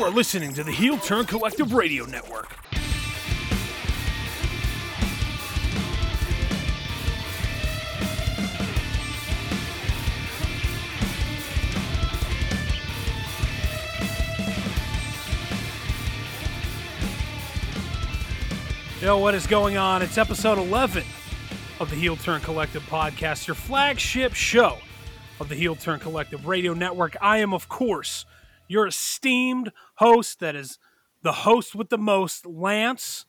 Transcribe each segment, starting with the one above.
You are listening to the Heel Turn Collective Radio Network. Yo, what is going on? It's episode 11 of the Heel Turn Collective podcast, your flagship show of the Heel Turn Collective Radio Network. I am, of course, your esteemed host that is the host with the most, Lance.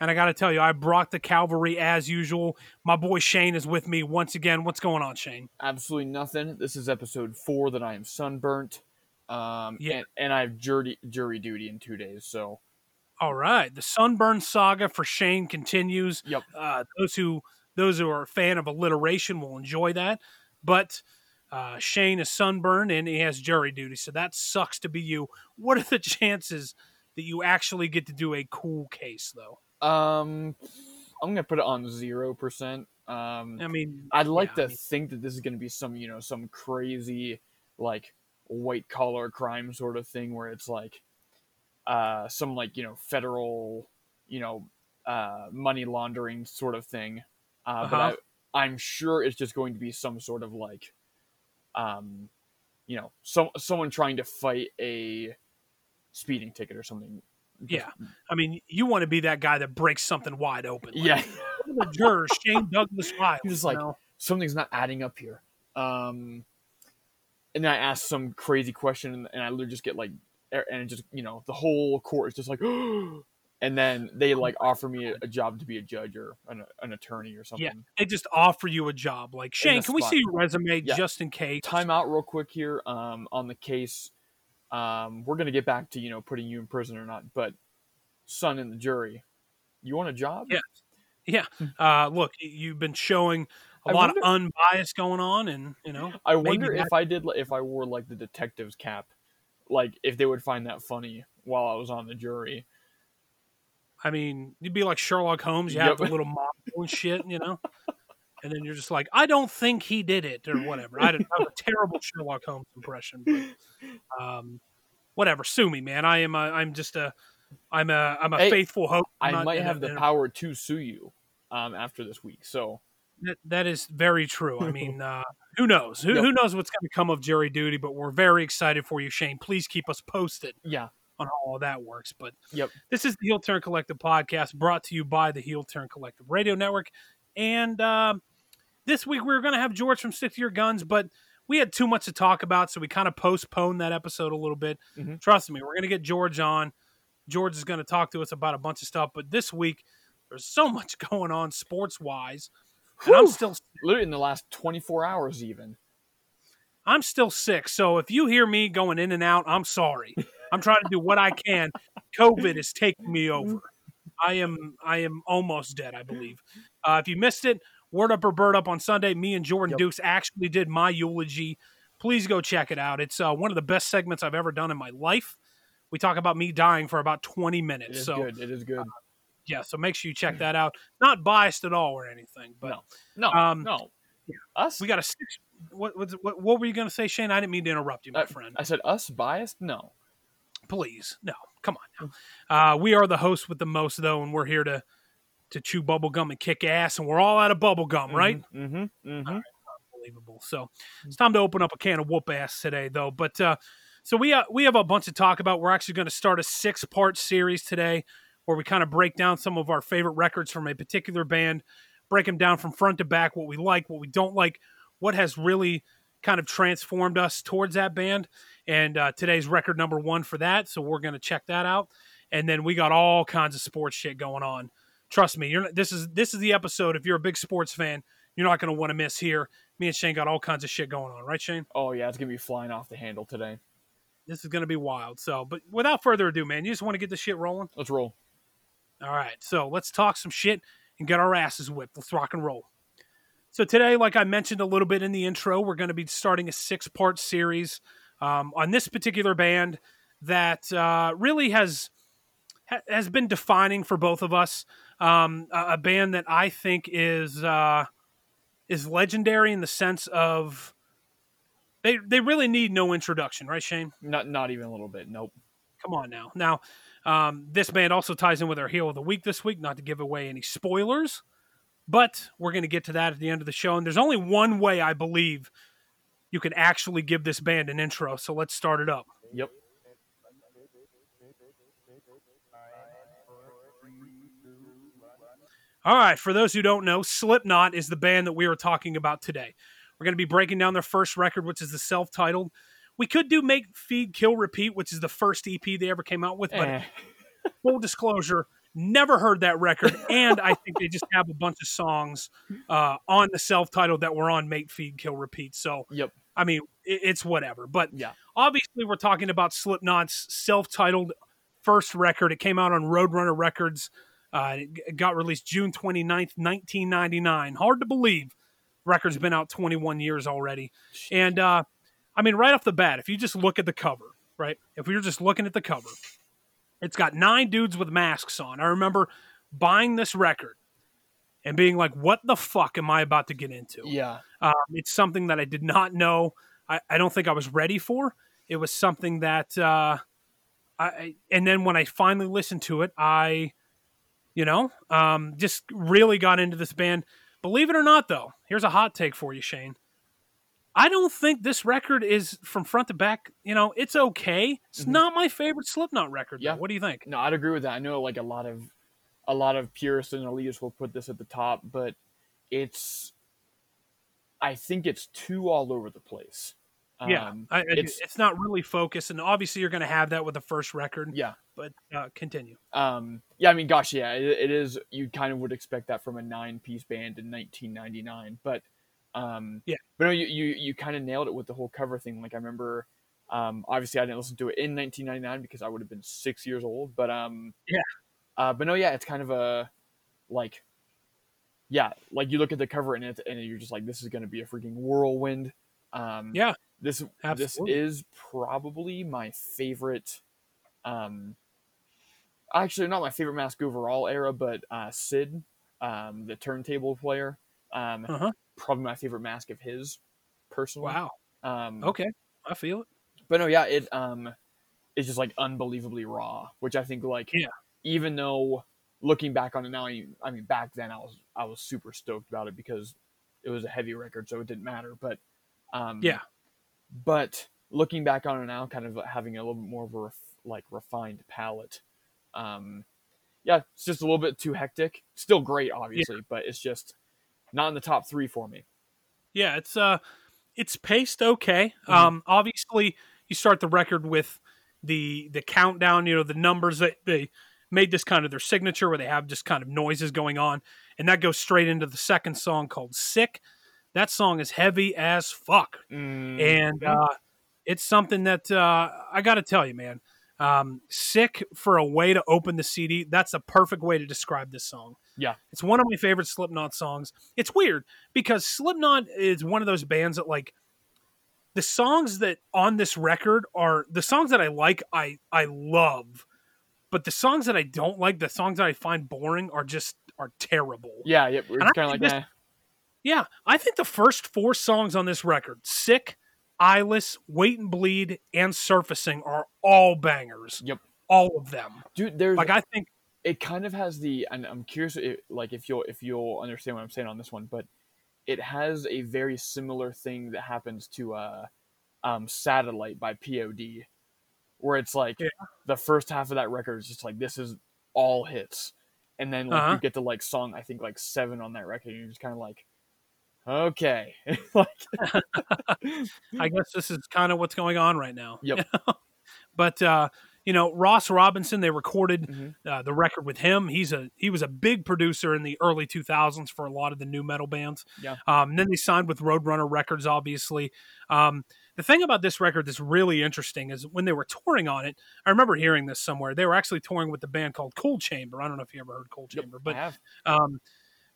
And I got to tell you, I brought the cavalry as usual. My boy Shane is with me once again. What's going on, Shane? Absolutely nothing. This is episode four that I am sunburnt. Um, Yeah. and, and I have jury, jury duty in two days. So, All right, the Sunburn saga for Shane continues. yep. Uh, those who those who are a fan of alliteration will enjoy that, but uh, Shane is sunburned and he has jury duty, so that sucks to be you. What are the chances that you actually get to do a cool case, though? Um, I'm gonna put it on zero percent. Um, I mean, I'd like yeah, to I mean, think that this is gonna be some, you know, some crazy like white collar crime sort of thing where it's like, uh, some like you know federal, you know, uh, money laundering sort of thing. Uh, but Uh-huh. I, I'm sure it's just going to be some sort of like, um, you know, some someone trying to fight a speeding ticket or something. yeah. I mean, you want to be that guy that breaks something wide open. Like, Yeah. the juror Shane Douglas Wild. He's you like, know? something's not adding up here. Um, and then I ask some crazy question, and, I literally just get like, and just you know, the whole court is just like, and then they like offer me a, job to be a judge or an, an attorney or something. Yeah, they just offer you a job. Like Shane, can we see your resume Yeah. just in case? Time out real quick here. Um, on the case, um, we're gonna get back to you know putting you in prison or not, but son in the jury, you want a job? Yeah. Yeah. Uh, look, you've been showing a I lot wonder- of unbiased going on, and you know, I wonder that- if I did if I wore like the detective's cap, like if they would find that funny while I was on the jury. I mean, you'd be like Sherlock Holmes. You have the little model and shit, you know, and then you're just like, I don't think he did it or whatever. I didn't. That a terrible Sherlock Holmes impression, but um, whatever. Sue me, man. I am. A, I'm just a. I'm a. I'm a Hey, faithful. I'm I might have the power to sue you um, after this week. So That, that is very true. I mean, uh, who knows? Who, Yep. who knows what's going to come of jury duty? But we're very excited for you, Shane. Please keep us posted yeah, on how all that works. But Yep. this is the Heel Turn Collective podcast brought to you by the Heel Turn Collective Radio Network. And um this week we were going to have George from Stick to Your Guns, but we had too much to talk about, so we kind of postponed that episode a little bit. Mhm. Trust me, we're going to get George on. George is going to talk to us about a bunch of stuff, but this week there's so much going on sports wise. And I'm still literally in the last 24 hours, even. I'm still sick. So if you hear me going in and out, I'm sorry. I'm trying to do what I can. COVID is taking me over. I am I am almost dead, I believe. Uh, if you missed it, Word Up or Bird Up on Sunday, me and Jordan Yep. Dukes actually did my eulogy. Please go check it out. It's uh, one of the best segments I've ever done in my life. We talk about me dying for about 20 minutes. is So good. It is good. yeah, so make sure you check that out. Not biased at all or anything, but No, um, no. Us? we got a six. What, what, what, what were you going to say, Shane? I didn't mean to interrupt you, my Uh, friend. I said us biased? No. please no come on now uh, we are the host with the most though and we're here to to chew bubble gum and kick ass and we're all out of bubble gum right Mm-hmm. Mm-hmm. unbelievable so it's time to open up a can of whoop ass today though but uh so we uh, we have a bunch to talk about we're actually going to start a six part series today where we kind of break down some of our favorite records from a particular band break them down from front to back what we like what we don't like what has really kind of transformed us towards that band and uh, today's record number one for that so we're going to check that out and then we got all kinds of sports shit going on trust me you're not, this is this is the episode if you're a big sports fan you're not going to want to miss here me and shane got all kinds of shit going on right shane Oh, yeah. It's going to be flying off the handle today. this is going to be wild so but without further ado man you just want to get this shit rolling Let's roll. all right, so let's talk some shit and get our asses whipped. Let's rock and roll. So today, like I mentioned a little bit in the intro, we're going to be starting a six-part series um, on this particular band that uh, really has ha- has been defining for both of us. Um, a, a band that I think is uh, is legendary in the sense of they they really need no introduction, right, Shane? Not not even a little bit. Nope. come on now. Now, um, this band also ties in with our heel of the week this week. Not to give away any spoilers, but we're going to get to that at the end of the show. And there's only one way I believe you can actually give this band an intro. So let's start it up. Yep. All right, for those who don't know, Slipknot is the band that we are talking about today. We're going to be breaking down their first record, which is the self-titled. We could do Mate Feed Kill Repeat, which is the first EP they ever came out with, but Eh. full disclosure, never heard that record, and I think they just have a bunch of songs uh, on the self-titled that were on Mate Feed Kill Repeat. So, Yep. I mean, it, it's whatever. But Yeah. obviously, we're talking about Slipknot's self-titled first record. It came out on Roadrunner Records. Uh, it it got released June 29th, 1999. Hard to believe. Record's been out 21 years already. And, uh, I mean, right off the bat, if you just look at the cover, right? If we were just looking at the cover, it's got nine dudes with masks on. I remember buying this record and being like, what the fuck am I about to get into? Yeah. Um, it's something that I did not know. I, I don't think I was ready for. It was something that, uh, I, I- and then when I finally listened to it, I, you know, um, just really got into this band. Believe it or not, though, here's a hot take for you, Shane. I don't think this record is from front to back. You know, it's okay. It's Mhm. not my favorite Slipknot record. though. Yeah. What do you think? No, I'd agree with that. I know like a lot of a lot of purists and elitists will put this at the top, but it's I think it's too all over the place. yeah, Um, I, I- it's- it's not really focused, and obviously you're going to have that with the first record. yeah. But uh, continue. Um, yeah, I mean, gosh, yeah, it, it is. You kind of would expect that from a nine-piece band in 1999, but um, Yeah. but no, you you, you kind of nailed it with the whole cover thing. Like I remember, um, obviously I didn't listen to it in 1999 because I would have been six years old, but um, Yeah. uh, but no, yeah, it's kind of a like, yeah, like you look at the cover and it, and you're just like, this is going to be a freaking whirlwind. Um, Yeah, this absolutely. this is probably my favorite um actually not my favorite mask overall era but uh sid um the turntable player um Uh-huh. Probably my favorite mask of his personally Wow. um Okay, I feel it. but no yeah it um it's just like unbelievably raw which i think like Yeah. even though looking back on it now I, I mean back then i was i was super stoked about it because it was a heavy record so it didn't matter but um Yeah. but looking back on it now kind of having a little bit more of a ref, like refined palette um yeah it's just a little bit too hectic still great obviously but it's just not in the top three for me Yeah, it's uh, it's paced okay. Mhm. Um, obviously you start the record with the the countdown. You know the numbers that they made this kind of their signature, where they have just kind of noises going on, and that goes straight into the second song called "Sick." That song is heavy as fuck. and uh, it's something that uh, I got to tell you, man. Um, sick for a way to open the CD. That's a perfect way to describe this song. Yeah. it's one of my favorite Slipknot songs. It's weird because Slipknot is one of those bands that like the songs that on this record are the songs that I like. I I love, but the songs that I don't like, the songs that I find boring, are just are terrible. yeah yeah we're kind of like this- eh. Yeah, I think the first four songs on this record, Sick, Eyeless, Wait and Bleed, and Surfacing, are all bangers. Yep. All of them. dude there's Like, I think, it kind of has the and i'm curious if, like if you'll if you'll understand what i'm saying on this one but it has a very similar thing that happens to uh um satellite by pod where it's like Yeah. the first half of that record is just like this is all hits and then like Uh-huh. you get to like song i think like seven on that record and you're just kind of like okay like I guess this is kind of what's going on right now. Yep. but, uh, you know, Ross Robinson, they recorded Mhm. uh, the record with him. He's a he was a big producer in the early 2000s for a lot of the nu metal bands. Yeah. Um, and then they signed with Roadrunner Records, obviously. Um, the thing about this record that's really interesting is when they were touring on it. I remember hearing this somewhere. They were actually touring with the band called Coal Chamber. I don't know if you ever heard Coal Yep, Chamber, I but um,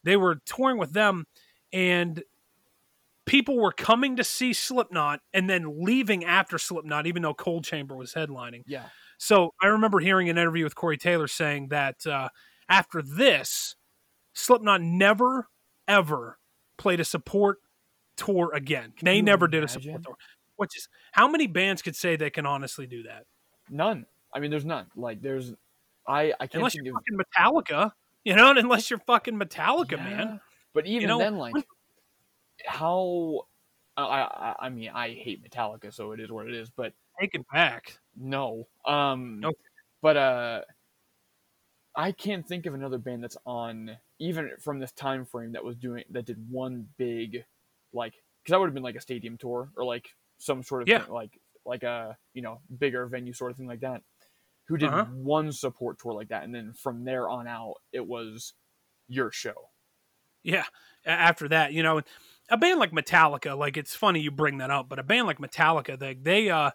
they were touring with them, and people were coming to see Slipknot and then leaving after Slipknot, even though Coal Chamber was headlining. yeah So I remember hearing an interview with Corey Taylor saying that uh, after this, Slipknot never ever played a support tour again. They you never did a support tour. Which is how many bands could say they can honestly do that? none I mean, there's none. Like, there's, I, I can't unless you're of, fucking Metallica, you know, unless you're fucking Metallica, Yeah. man. But even know, then, like, how, I, I, I mean, I hate Metallica, so it is what it is. But Take it back. no, um, Okay. but uh, I can't think of another band that's on even from this time frame that was doing that did one big, like, because that would have been like a stadium tour or like some sort of Yeah. thing, like like a you know bigger venue sort of thing like that. Who did Uh-huh. one support tour like that, and then from there on out, it was your show. Yeah. After that, you know, a band like Metallica, like it's funny you bring that up, but a band like Metallica, they they uh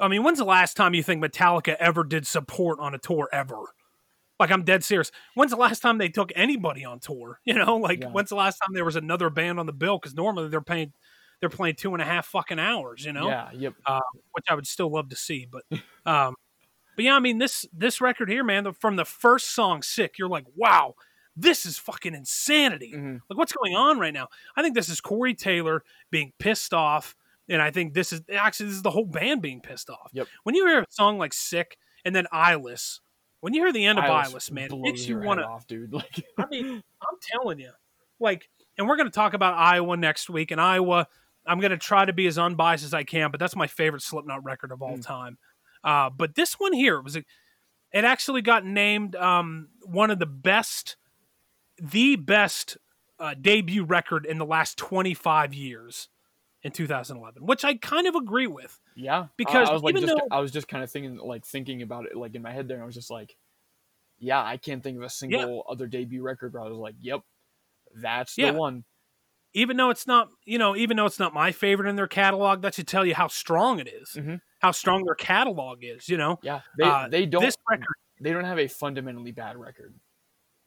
I mean, when's the last time you think Metallica ever did support on a tour ever? Like I'm dead serious. When's the last time they took anybody on tour? You know, like Yeah. when's the last time there was another band on the bill? Because normally they're paying they're playing two and a half fucking hours, you know? Yeah. Yep. which I would still love to see. But, um, but yeah, I mean this this record here, man, the, from the first song, "Sick," you're like, wow, this is fucking insanity. Mhm. Like, what's going on right now? I think this is Corey Taylor being pissed off, and I think this is actually this is the whole band being pissed off. Yep. When you hear a song like "Sick" and then "Eyeless," when you hear the end of Eyeless "Eyeless," man, it makes you want to off, dude. Like, I mean, I'm telling you, like, and we're going to talk about Iowa next week. And Iowa, I'm going to try to be as unbiased as I can, but that's my favorite Slipknot record of all Mm. time. Uh, but this one here was, a, it actually got named um, one of the best, the best uh, debut record in the last 25 years in 2011, which I kind of agree with. Yeah, Because I, I was like, even just, though- I was just kind of thinking, like thinking about it, like in my head there, and I was just like, yeah, I can't think of a single other debut record where I was like, yep, that's Yeah. the one. even though it's not you know even though it's not my favorite in their catalog that should tell you how strong it is, Mhm. how strong their catalog is you know Yeah, they Uh, they don't this record they don't have a fundamentally bad record.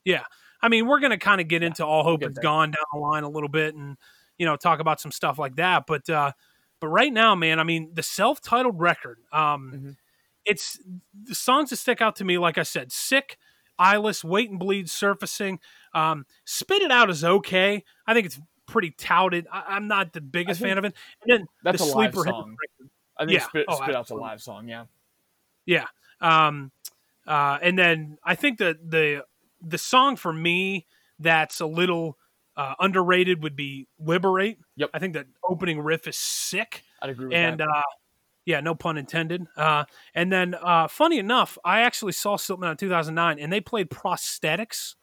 Yeah, I mean we're going to kind of get Yeah, into all hope get is gone down the line a little bit and you know talk about some stuff like that but uh but right now man i mean the self-titled record um Mhm. it's the songs that stick out to me like i said sick eyeless wait and bleed surfacing um spit it out is okay i think it's pretty touted I, i'm not the biggest fan of it and then That's the a live sleeper hit song. I think Yeah. Spit, Oh, Spit Out's a live song. Yeah, Yeah. Um, uh, and then I think that the the song for me that's a little uh, underrated would be "Liberate." Yep. I think that opening riff is sick, I'd agree with and that. uh, yeah, no pun intended. Uh, and then, uh, funny enough, I actually saw Slipknot in 2009, and they played "Prosthetics,"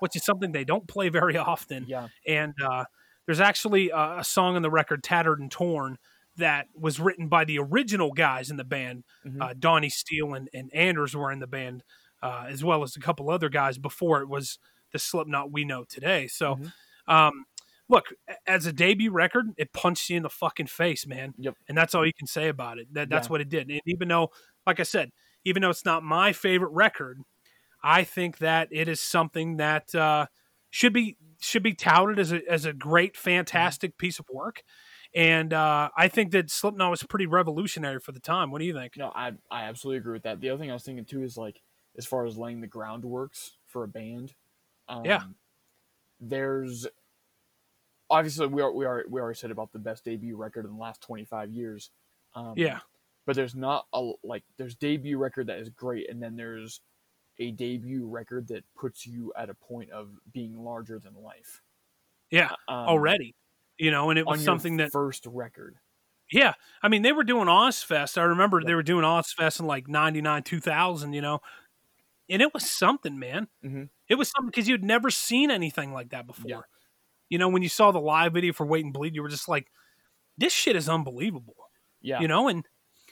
which is something they don't play very often yeah, and uh, there's actually a, a song on the record tattered and torn that was written by the original guys in the band Mhm. uh, donnie steele and, and anders were in the band uh, as well as a couple other guys before it was the slipknot we know today so Mhm. Um, look as a debut record it punched you in the fucking face man Yep. and that's all you can say about it that, that's Yeah. what it did and even though like i said even though it's not my favorite record i think that it is something that uh, should be should be touted as a as a great, fantastic piece of work. And uh, I think that Slipknot was pretty revolutionary for the time. What do you think? no, I I absolutely agree with that. The other thing I was thinking too is like as far as laying the groundworks for a band. Um, Yeah. There's obviously we are we are we already said about the best debut record in the last 25 years. Um, Yeah, but there's not a like there's debut record that is great and then there's a debut record that puts you at a point of being larger than life yeah, um, already. You know, and it was your something that first record Yeah, I mean they were doing Ozzfest. I remember they were doing Ozzfest in like '99, 2000. You know, and it was something, man. Mhm. It was something because you'd never seen anything like that before. Yeah. You know, when you saw the live video for Wait and Bleed, you were just like, "This shit is unbelievable." yeah You know, and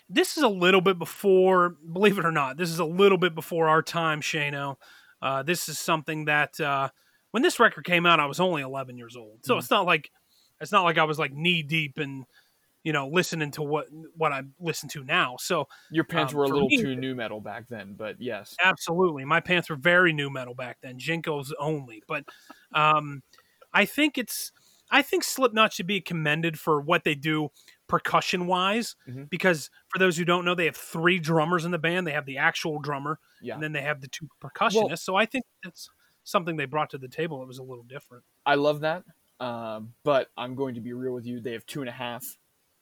this is a little bit before, believe it or not, this is a little bit before our time, Shano. Uh, this is something that uh, when this record came out, I was only 11 years old, so Mhm. it's not like it's not like I was like knee deep in you know listening to what what I listen to now. So your pants um, were a little me- too nu metal back then but yes absolutely, my pants were very nu metal back then, JNCOs only. But um, I think it's I think Slipknot should be commended for what they do percussion wise Mhm. because for those who don't know they have three drummers in the band they have the actual drummer yeah and then they have the two percussionists so i think that's something they brought to the table that was a little different I love that. Um, but I'm going to be real with you. They have two and a half.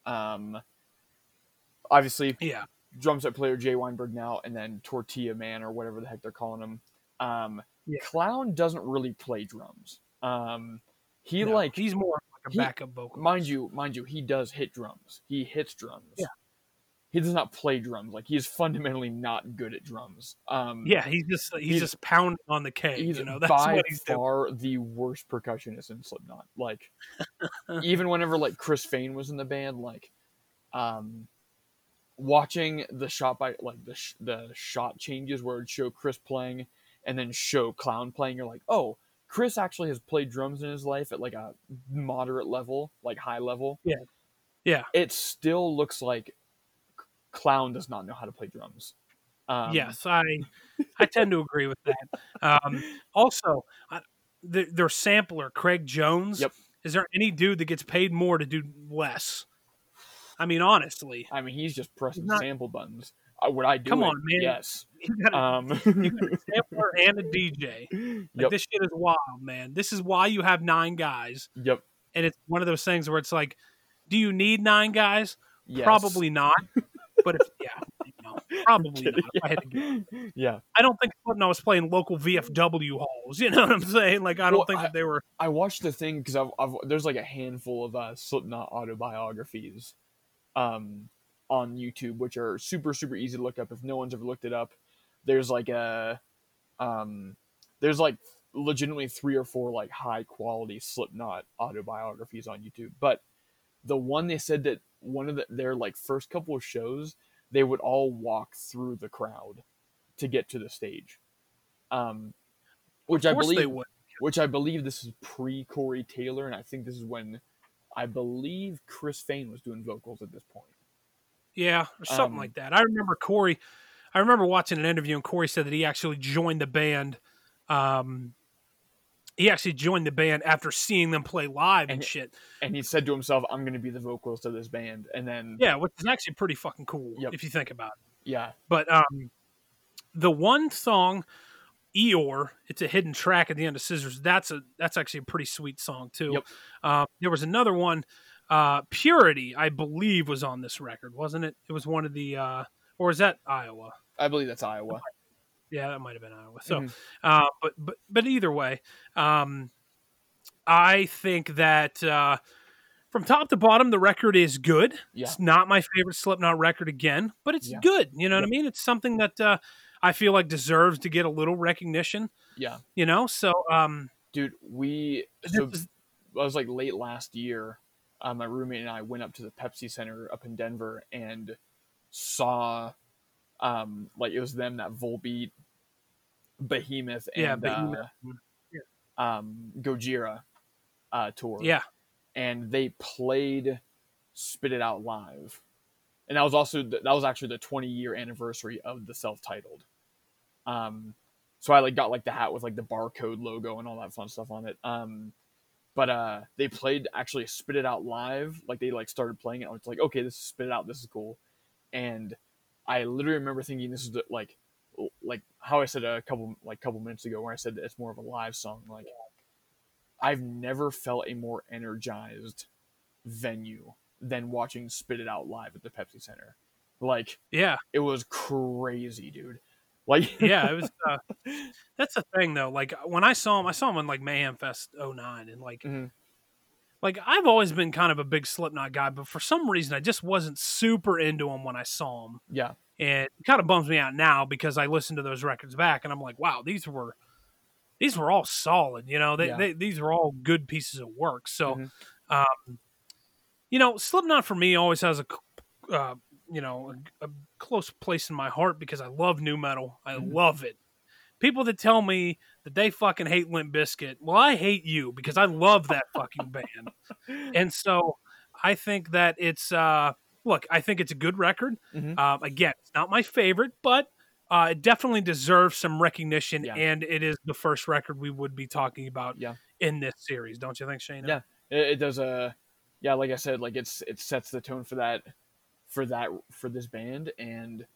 Um, obviously, yeah drum set player Jay Weinberg now, and then Tortilla Man or whatever the heck they're calling him. Um, Yeah. Clown doesn't really play drums. Um, he No, like he's more like a he- backup vocal. mind you, mind you, he does hit drums. He hits drums. Yeah. He does not play drums. Like he is fundamentally not good at drums. Um, yeah, he's just he's, he's- just pounding on the keg. he's you know, that's by he's doing. the worst percussionist in Slipknot. Like, even whenever like Chris Fehn was in the band, like, um, watching the shot by like the sh- the shot changes where it'd show Chris playing and then show Clown playing, you're like, oh, Chris actually has played drums in his life at like a moderate level, like high level. Yeah. Yeah. It still looks like Clown does not know how to play drums. Um, yes, I I tend to agree with that. Um, also, I, the, their sampler Craig Jones. Yep. Is there any dude that gets paid more to do less? I mean, honestly, I mean, he's just pressing not- sample buttons. Would I do Come it? on, man. Yes. you got a Um, sampler and a DJ. Like, yep. This shit is wild, man. This is why you have nine guys, Yep. and it's one of those things where it's like, do you need nine guys? Yes. Probably not. But if yeah, know, probably not. If I, had to guess. Yeah. I don't think Slipknot was playing local VFW halls. You know what I'm saying? Like I don't Well, think I- that they were. I watched the thing because I've, I've there's like a handful of uh, Slipknot autobiographies, um, on YouTube, which are super super easy to look up if no one's ever looked it up. There's like a, um, there's like legitimately three or four like high quality Slipknot autobiographies on YouTube, but the one they said that one of the, their like first couple of shows they would all walk through the crowd to get to the stage, um, which I believe they would. which I believe this is pre Corey Taylor, and I think this is when I believe Chris Fehn was doing vocals at this point. Yeah, or something Um, like that. I remember Corey. I remember watching an interview, and Corey said that he actually joined the band. Um, he actually joined the band after seeing them play live and And- shit. And he said to himself, "I'm going to be the vocalist of this band." And then, Yeah, which is actually pretty fucking cool Yep. if you think about it. yeah, But um, the one song, Eeyore, it's a hidden track at the end of Scissors. That's a that's actually a pretty sweet song too. Yep. Uh, there was another one, uh, Purity, I believe, was on this record, wasn't it? It was one of the, uh, or is that Iowa? I believe that's Iowa. Yeah, that might have been Iowa. So, Mhm. uh, but but but either way, um, I think that uh, from top to bottom, the record is good. Yeah. It's not my favorite Slipknot record again, but it's Yeah. good. You know what I mean? It's something that uh, I feel like deserves to get a little recognition. Yeah, You know, so um, dude, we so is- it was like late last year. Uh, my roommate and I went up to the Pepsi Center up in Denver and saw, um, like it was them that Volbeat, Behemoth, and yeah, Behemoth. uh, um, Gojira uh, tour. yeah, and they played "Spit It Out" live, and that was also the, that was actually the 20 year anniversary of the self titled. Um, so I like got like the hat with like the barcode logo and all that fun stuff on it. Um, but uh, they played actually "Spit It Out" live. Like they like started playing it. I was like, okay, this is "Spit It Out." This is cool, and I literally remember thinking this is the, like like how I said a couple like couple minutes ago where I said that it's more of a live song. Like I've never felt a more energized venue than watching Spit It Out live at the Pepsi Center. Like yeah, it was crazy, dude. Like yeah. It was. Uh, that's the thing, though. Like when I saw him, I saw him in like Mayhem Fest 09, and like Mhm. Like I've always been kind of a big Slipknot guy, but for some reason I just wasn't super into them when I saw them. yeah, and it kind of bums me out now because I listened to those records back and I'm like, wow, these were these were all solid. You know, they, Yeah. they these were all good pieces of work. So, Mhm. um, you know, Slipknot for me always has a uh, you know a, a close place in my heart because I love nu metal. I Mhm. love it. People that tell me that they fucking hate Limp Bizkit. well, I hate you because I love that fucking band. And so I think that it's uh look, I think it's a good record. Mhm. Um, again, it's not my favorite, but uh, it definitely deserves some recognition, Yeah. and it is the first record we would be talking about Yeah. in this series, don't you think, Shane? Yeah. it, it does a yeah, like I said, like it's it sets the tone for that for that for this band, and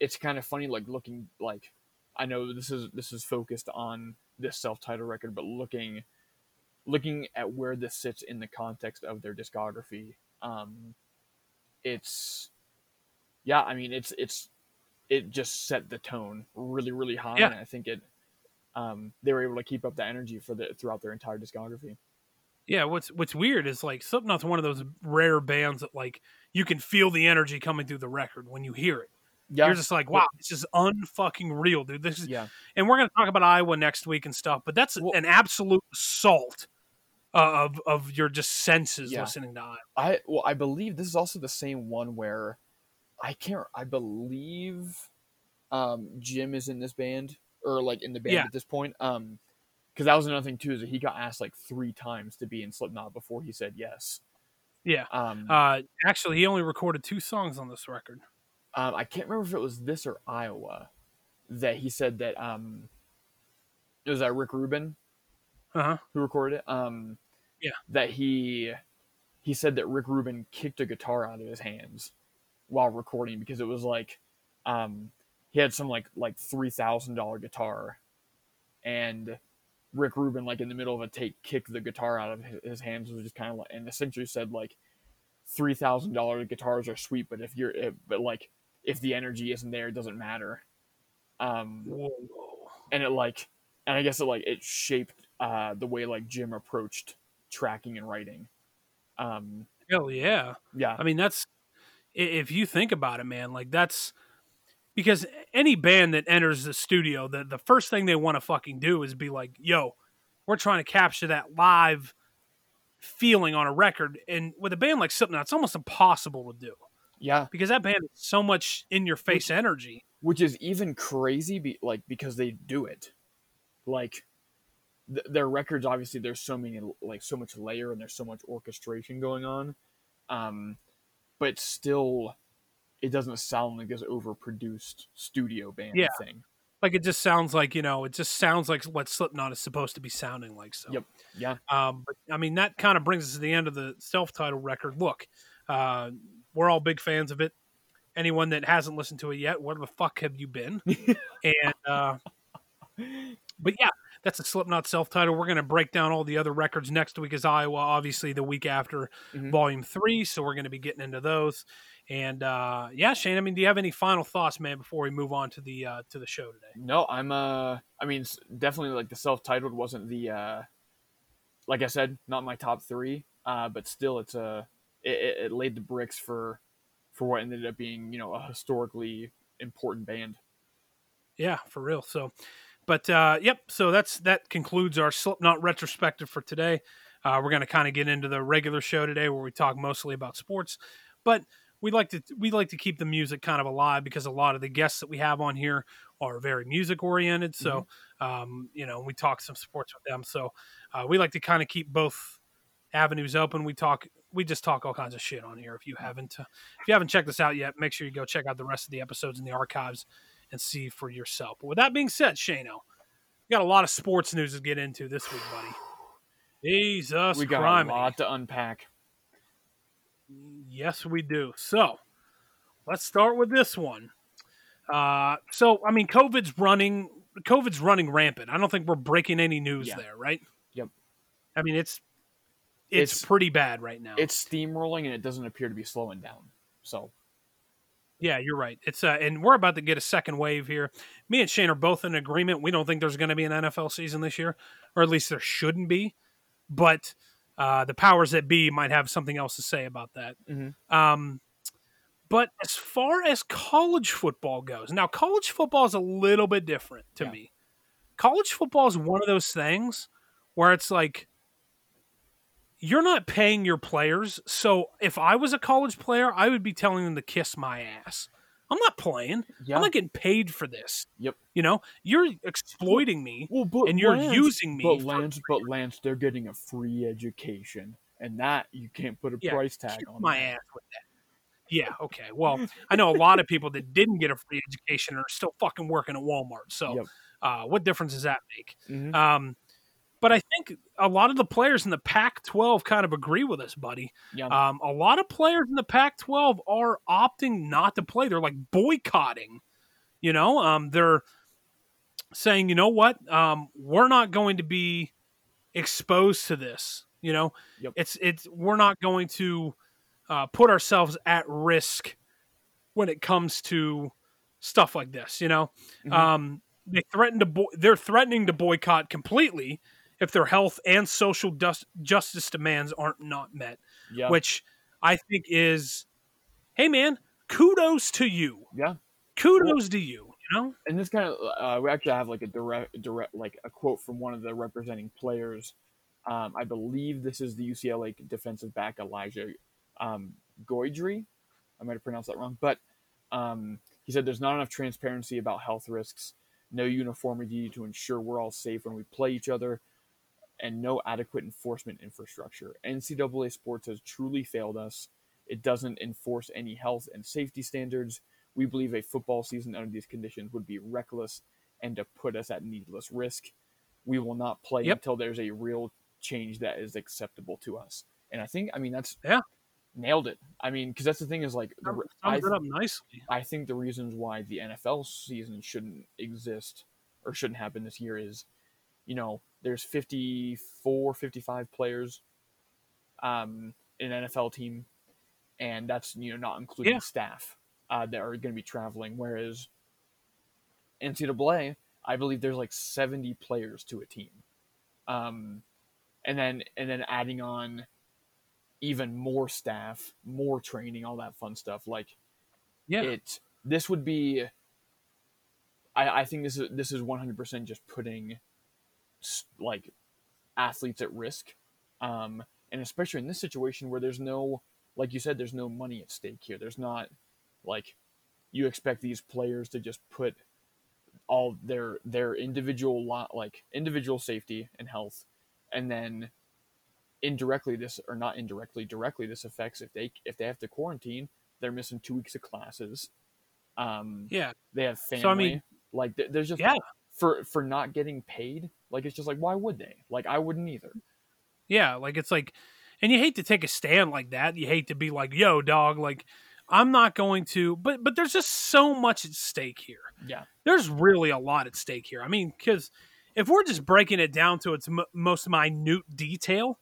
it's kind of funny, like looking like I know this is this is focused on this self-titled record, but looking looking at where this sits in the context of their discography, um, it's yeah, I mean it's it's it just set the tone really really high, Yeah. and I think it um, they were able to keep up that energy for the throughout their entire discography. Yeah, what's what's weird is like Slipknot's one of those rare bands that like you can feel the energy coming through the record when you hear it. Yeah, You're just like, wow, this is unfucking real, dude. This is, yeah, and we're gonna talk about Iowa next week and stuff, but that's Well- an absolute assault uh, of of your just senses Yeah. listening to Iowa. I well I believe this is also the same one where I can't I believe um, Jim is in this band or like in the band Yeah. at this point. Um, because that was another thing too is that he got asked like three times to be in Slipknot before he said yes. Yeah. Um, Uh, actually, he only recorded two songs on this record. Um, I can't remember if it was this or Iowa that he said that um, it was that Rick Rubin Uh huh. who recorded it. Um, Yeah. that he he said that Rick Rubin kicked a guitar out of his hands while recording because it was like um, he had some like like three thousand dollar guitar, and Rick Rubin like in the middle of a take kicked the guitar out of his, his hands was just kind of like and essentially said like three thousand dollar guitars are sweet but if you're if, but like if the energy isn't there it doesn't matter. Um, Whoa. and it like and i guess it like it shaped uh the way like jim approached tracking and writing um Hell yeah. yeah I mean, that's if you think about it, man. Like that's because any band that enters the studio, the the first thing they want to fucking do is be like, "Yo, we're trying to capture that live feeling on a record." And with a band like Slipknot, it's almost impossible to do yeah because that band is so much in your face energy. which is even crazy be, like because they do it like th- their records obviously there's so many like so much layer and there's so much orchestration going on um but still it doesn't sound like this overproduced studio band Yeah. thing Like it just sounds like you know, it just sounds like what Slipknot is supposed to be sounding like. So, Yep. yeah Um, but I mean, that kind of brings us to the end of the self-titled record. Look, uh, we're all big fans of it. Anyone that hasn't listened to it yet, where the fuck have you been? and uh, but yeah, that's a Slipknot self-titled. We're going to break down all the other records next week. Is Iowa, obviously the week after Mhm. Volume Three, so we're going to be getting into those. And uh, yeah, Shane, I mean, do you have any final thoughts, man, before we move on to the uh, to the show today? No, I'm uh I mean definitely like the self-titled wasn't the uh like I said, not my top 3, uh but still it's a it, it, laid the bricks for for what ended up being, you know, a historically important band. Yeah, for real. So, but uh, yep. So that's that concludes our Slipknot retrospective for today. Uh, we're going to kind of get into the regular show today, where we talk mostly about sports, but we like to we like to keep the music kind of alive because a lot of the guests that we have on here are very music oriented. So, um, you know, we talk some sports with them. So, uh, we like to kind of keep both avenues open. We talk we just talk all kinds of shit on here. If you haven't uh, if you haven't checked this out yet, make sure you go check out the rest of the episodes in the archives and see for yourself. But with that being said, Shano, we got a lot of sports news to get into this week, buddy. Jesus we got criminy. a lot to unpack. Yes, we do. So let's start with this one. Uh, so I mean, COVID's running. COVID's running rampant. I don't think we're breaking any news Yeah. there, right? Yep. I mean, it's it's, It's- pretty bad right now. It's steamrolling and it doesn't appear to be slowing down. So, Yeah, you're right. It's uh, and we're about to get a second wave here. Me and Shane are both in agreement. We don't think there's going to be an NFL season this year, or at least there shouldn't be. But uh, the powers that be might have something else to say about that. Mhm. Um, but as far as college football goes, now college football is a little bit different to Yeah. me. College football is one of those things where it's like you're not paying your players. So if I was a college player, I would be telling them to kiss my ass. I'm not playing. yeah. I'm not getting paid for this. Yep. You know, you're exploiting me well, but and you're Lance- using me. But Lance, but Lance, they're getting a free education, and that you can't put a Yeah, price tag kiss on. my that. ass with that. Yeah, okay. Well, I know a lot of people that didn't get a free education are still fucking working at Walmart. So, Yep. uh, what difference does that make? Mhm. Um, but I think a lot of the players in the Pac-12 kind of agree with us, buddy. Yeah. Um, a lot of players in the Pac-12 are opting not to play. They're like boycotting. You know, um, they're saying, you know what, um, we're not going to be exposed to this. You know, Yep. it's it's we're not going to uh, put ourselves at risk when it comes to stuff like this. You know, Mhm. um, they threaten to bo- they're threatening to boycott completely if their health and social justice demands aren't not met. Yeah. Which I think is, hey man, kudos to you. yeah. Kudos to you. You know, and this kind of uh, we actually have like a direct direct like a quote from one of the representing players um, i believe this is the ucla defensive back elijah um, goidry i might have pronounced that wrong but um, he said there's not enough transparency about health risks no uniformity to ensure we're all safe when we play each other and no adequate enforcement infrastructure ncaa sports has truly failed us it doesn't enforce any health and safety standards we believe a football season under these conditions would be reckless and to put us at needless risk. We will not play Yep. until there's a real change that is acceptable to us. And I think, I mean, that's Yeah. nailed it. I mean, because that's the thing is like, the, I, up nicely. I think the reasons why the NFL season shouldn't exist or shouldn't happen this year is, you know, there's 54, 55 players um, in an NFL team, and that's, you know, not including Yeah. staff uh, that are going to be traveling. Whereas NCAA, I believe there's like 70 players to a team. Um, and then and then adding on even more staff, more training, all that fun stuff. Like Yeah, it this would be I, I think this is this is 100% just putting like athletes at risk um and especially in this situation where there's no like you said there's no money at stake here. There's not like you expect these players to just put all their their individual lot like individual safety and health and then indirectly this or not indirectly directly this affects if they if they have to quarantine they're missing two weeks of classes. Um yeah, they have family So, I mean- like th- there's just yeah, for for not getting paid like it's just like why would they like i wouldn't either yeah. Like it's like, and you hate to take a stand like that. You hate to be like, "Yo, dog," like I'm not going to. But but there's just so much at stake here. yeah there's really a lot at stake here. I mean, because if we're just breaking it down to its m- most minute detail,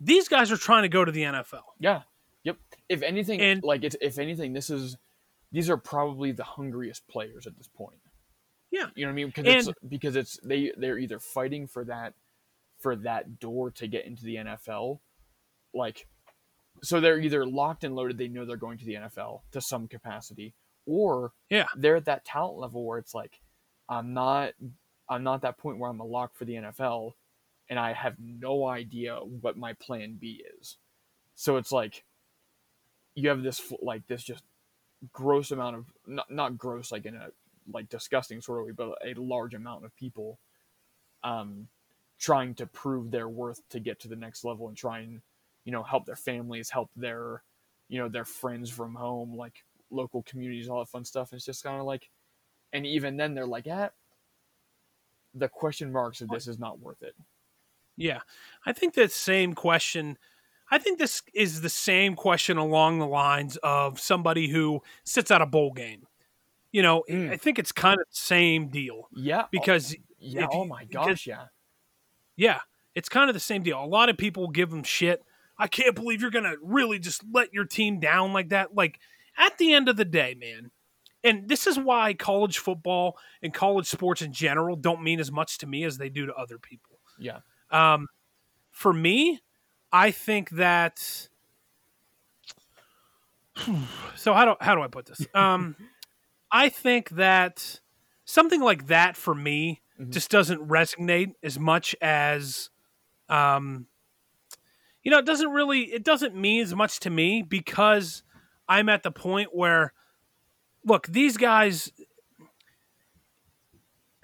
these guys are trying to go to the NFL. yeah yep if anything And- like it's if anything this is these are probably the hungriest players at this point Yeah. you know what i mean because And- it's because it's they they're either fighting for that for that door to get into the nfl like so they're either locked and loaded they know they're going to the nfl to some capacity or Yeah. they're at that talent level where it's like i'm not i'm not that point where i'm a lock for the nfl and i have no idea what my plan b is so it's like you have this like this just gross amount of not, not gross like in a like disgusting sort of way but a large amount of people um trying to prove their worth to get to the next level and try and you know help their families help their you know their friends from home like local communities all that fun stuff and it's just kind of like and even then they're like eh, the question marks of this is not worth it Yeah. I think that same question. I think this is the same question along the lines of somebody who sits at a bowl game. You know, Mm. I think it's kind of the same deal yeah oh, because yeah if oh my because- gosh yeah Yeah, it's kind of the same deal. A lot of people give them shit. I can't believe you're going to really just let your team down like that. Like, at the end of the day, man, and this is why college football and college sports in general don't mean as much to me as they do to other people. yeah Um, for me, I think that. So how do how do I put this? Um, I think that something like that for me Mhm. just doesn't resonate as much as, um, you know, it doesn't really it doesn't mean as much to me because I'm at the point where, look, these guys.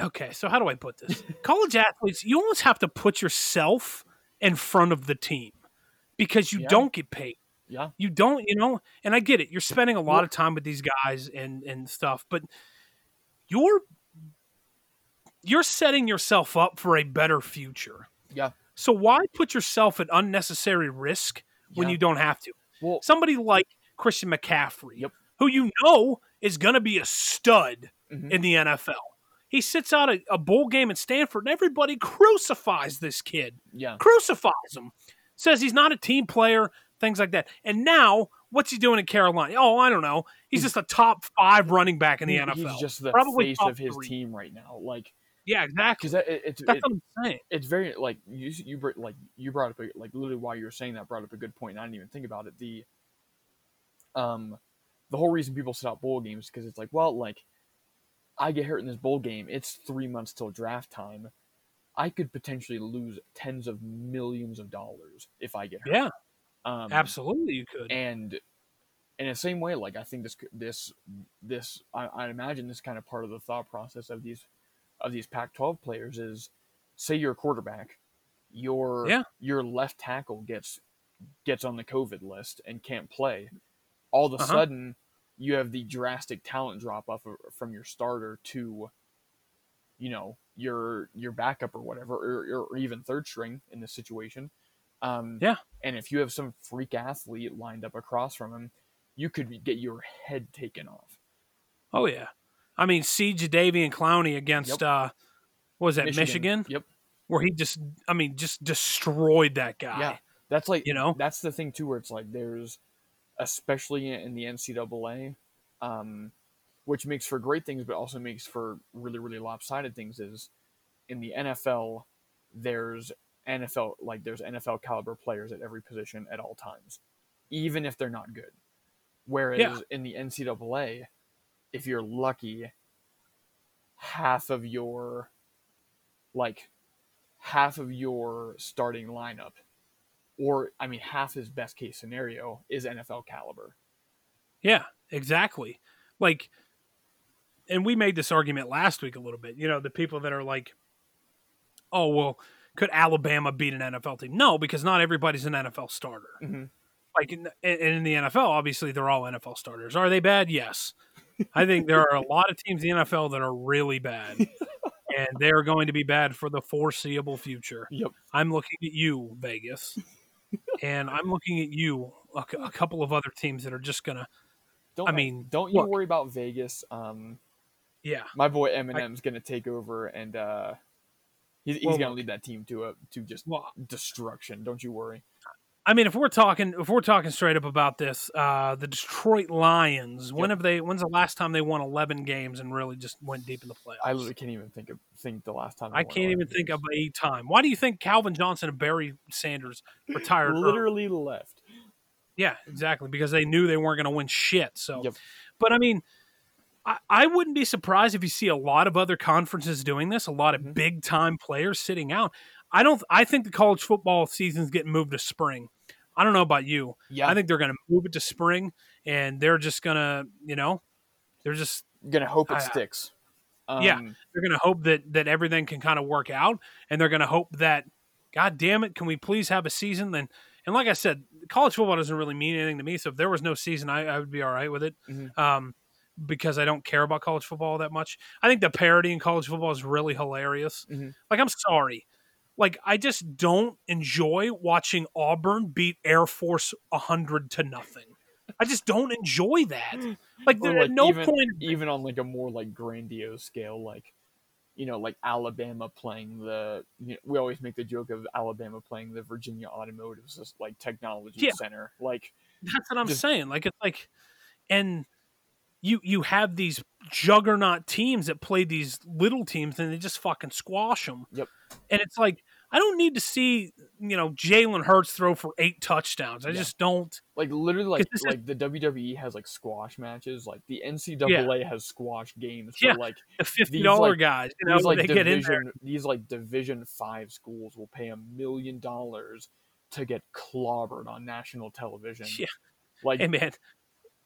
Okay, so how do I put this? College athletes, you almost have to put yourself in front of the team because you Yeah. don't get paid. Yeah You don't, you know, and I get it. You're spending a lot of time with these guys and and stuff, but you're you're setting yourself up for a better future. yeah So why put yourself at unnecessary risk when Yeah. you don't have to? well Somebody like Christian McCaffrey, Yep. who you know is going to be a stud Mhm. in the NFL. He sits out a, a bowl game at Stanford, and everybody crucifies this kid yeah crucifies him. Says he's not a team player, things like that. And now, what's he doing in Carolina? Oh, I don't know. He's just a top five running back in the NFL. He's just the Probably face of his three. team right now. Like, yeah, exactly. because it, it's That's it, what I'm saying. it's very like you you like you brought up a, like literally while you were saying that brought up a good point. And I didn't even think about it. The um the whole reason people set out bowl games because it's like well like I get hurt in this bowl game. It's three months till draft time. I could potentially lose tens of millions of dollars if I get hurt. Yeah, um, absolutely, you could. and in the same way like i think this this this I, I imagine this kind of part of the thought process of these of these pac 12 players is say you're a quarterback your Yeah. your left tackle gets gets on the covid list and can't play all of a Uh-huh. sudden you have the drastic talent drop off of, from your starter to you know your your backup or whatever or, or even third string in this situation um, Yeah. and if you have some freak athlete lined up across from him, you could get your head taken off. Oh yeah, I mean, see Jadeveon Clowney against Yep. uh, what was that Michigan. Yep. where he just, I mean, just destroyed that guy. Yeah. That's like You know? that's the thing too, where it's like there's, especially in the NCAA, um, which makes for great things, but also makes for really really lopsided things. Is in the NFL, there's NFL like there's NFL caliber players at every position at all times, even if they're not good. Whereas Yeah. in the NCAA, if you're lucky, half of your like half of your starting lineup or I mean half his best case scenario is NFL caliber. Yeah, exactly. Like, and we made this argument last week a little bit. You know, the people that are like, "Oh, well, could Alabama beat an NFL team?" No, because not everybody's an NFL starter. Mhm. Like in, and in the NFL, obviously they're all NFL starters. Are they bad? Yes. I think there are a lot of teams in the NFL that are really bad, and they're going to be bad for the foreseeable future. Yep. I'm looking at you, Vegas, and I'm looking at you, a, a couple of other teams that are just gonna, Don't I mean, don't you look. worry about Vegas. Um, yeah, my boy Eminem's gonna take over and uh, he's, he's Well, gonna lead that team to a to just well, destruction. Don't you worry. I mean, if we're talking, if we're talking straight up about this, uh, the Detroit Lions. When have they? When's the last time they won eleven games and really just went deep in the playoffs? I literally can't even think of think the last time. I can't even 11 think of a time. Why do you think Calvin Johnson and Barry Sanders retired? early? literally left. Yeah, exactly. Because they knew they weren't going to win shit. So, Yep. but I mean, I, I wouldn't be surprised if you see a lot of other conferences doing this. A lot of Mhm. big time players sitting out. I don't. I think the college football season's getting moved to spring. I don't know about you. Yeah, I think they're going to move it to spring, and they're just going to, you know, they're just gonna hope it I- sticks. Um, Yeah. they're going to hope that that everything can kind of work out, and they're going to hope that, God damn it, can we please have a season? Then, and like I said, college football doesn't really mean anything to me. So if there was no season, I, I would be all right with it, Mhm. um, because I don't care about college football that much. I think the parody in college football is really hilarious. Mhm. Like, I'm sorry. Like I just don't enjoy watching Auburn beat Air Force hundred to nothing. I just don't enjoy that. Like, there, like, at no even- point even on like a more like grandiose scale, like you know, like Alabama playing the. You know, we always make the joke of Alabama playing the Virginia Automotive like Technology Yeah. Center. Like, That's what I'm Just- saying. Like it's like, and you you have these juggernaut teams that play these little teams and they just fucking squash them. Yep. And it's like I don't need to see you know Jalen Hurts throw for eight touchdowns. I Yeah. just don't. like literally, like this is- like the WWE has like squash matches. Like the NCAA has squash games. Yeah. For, like The fifty These, dollar like- guys, you know, these like they get in there. division these like Division Five schools will pay a million dollars to get clobbered on national television. Yeah. Like Hey man,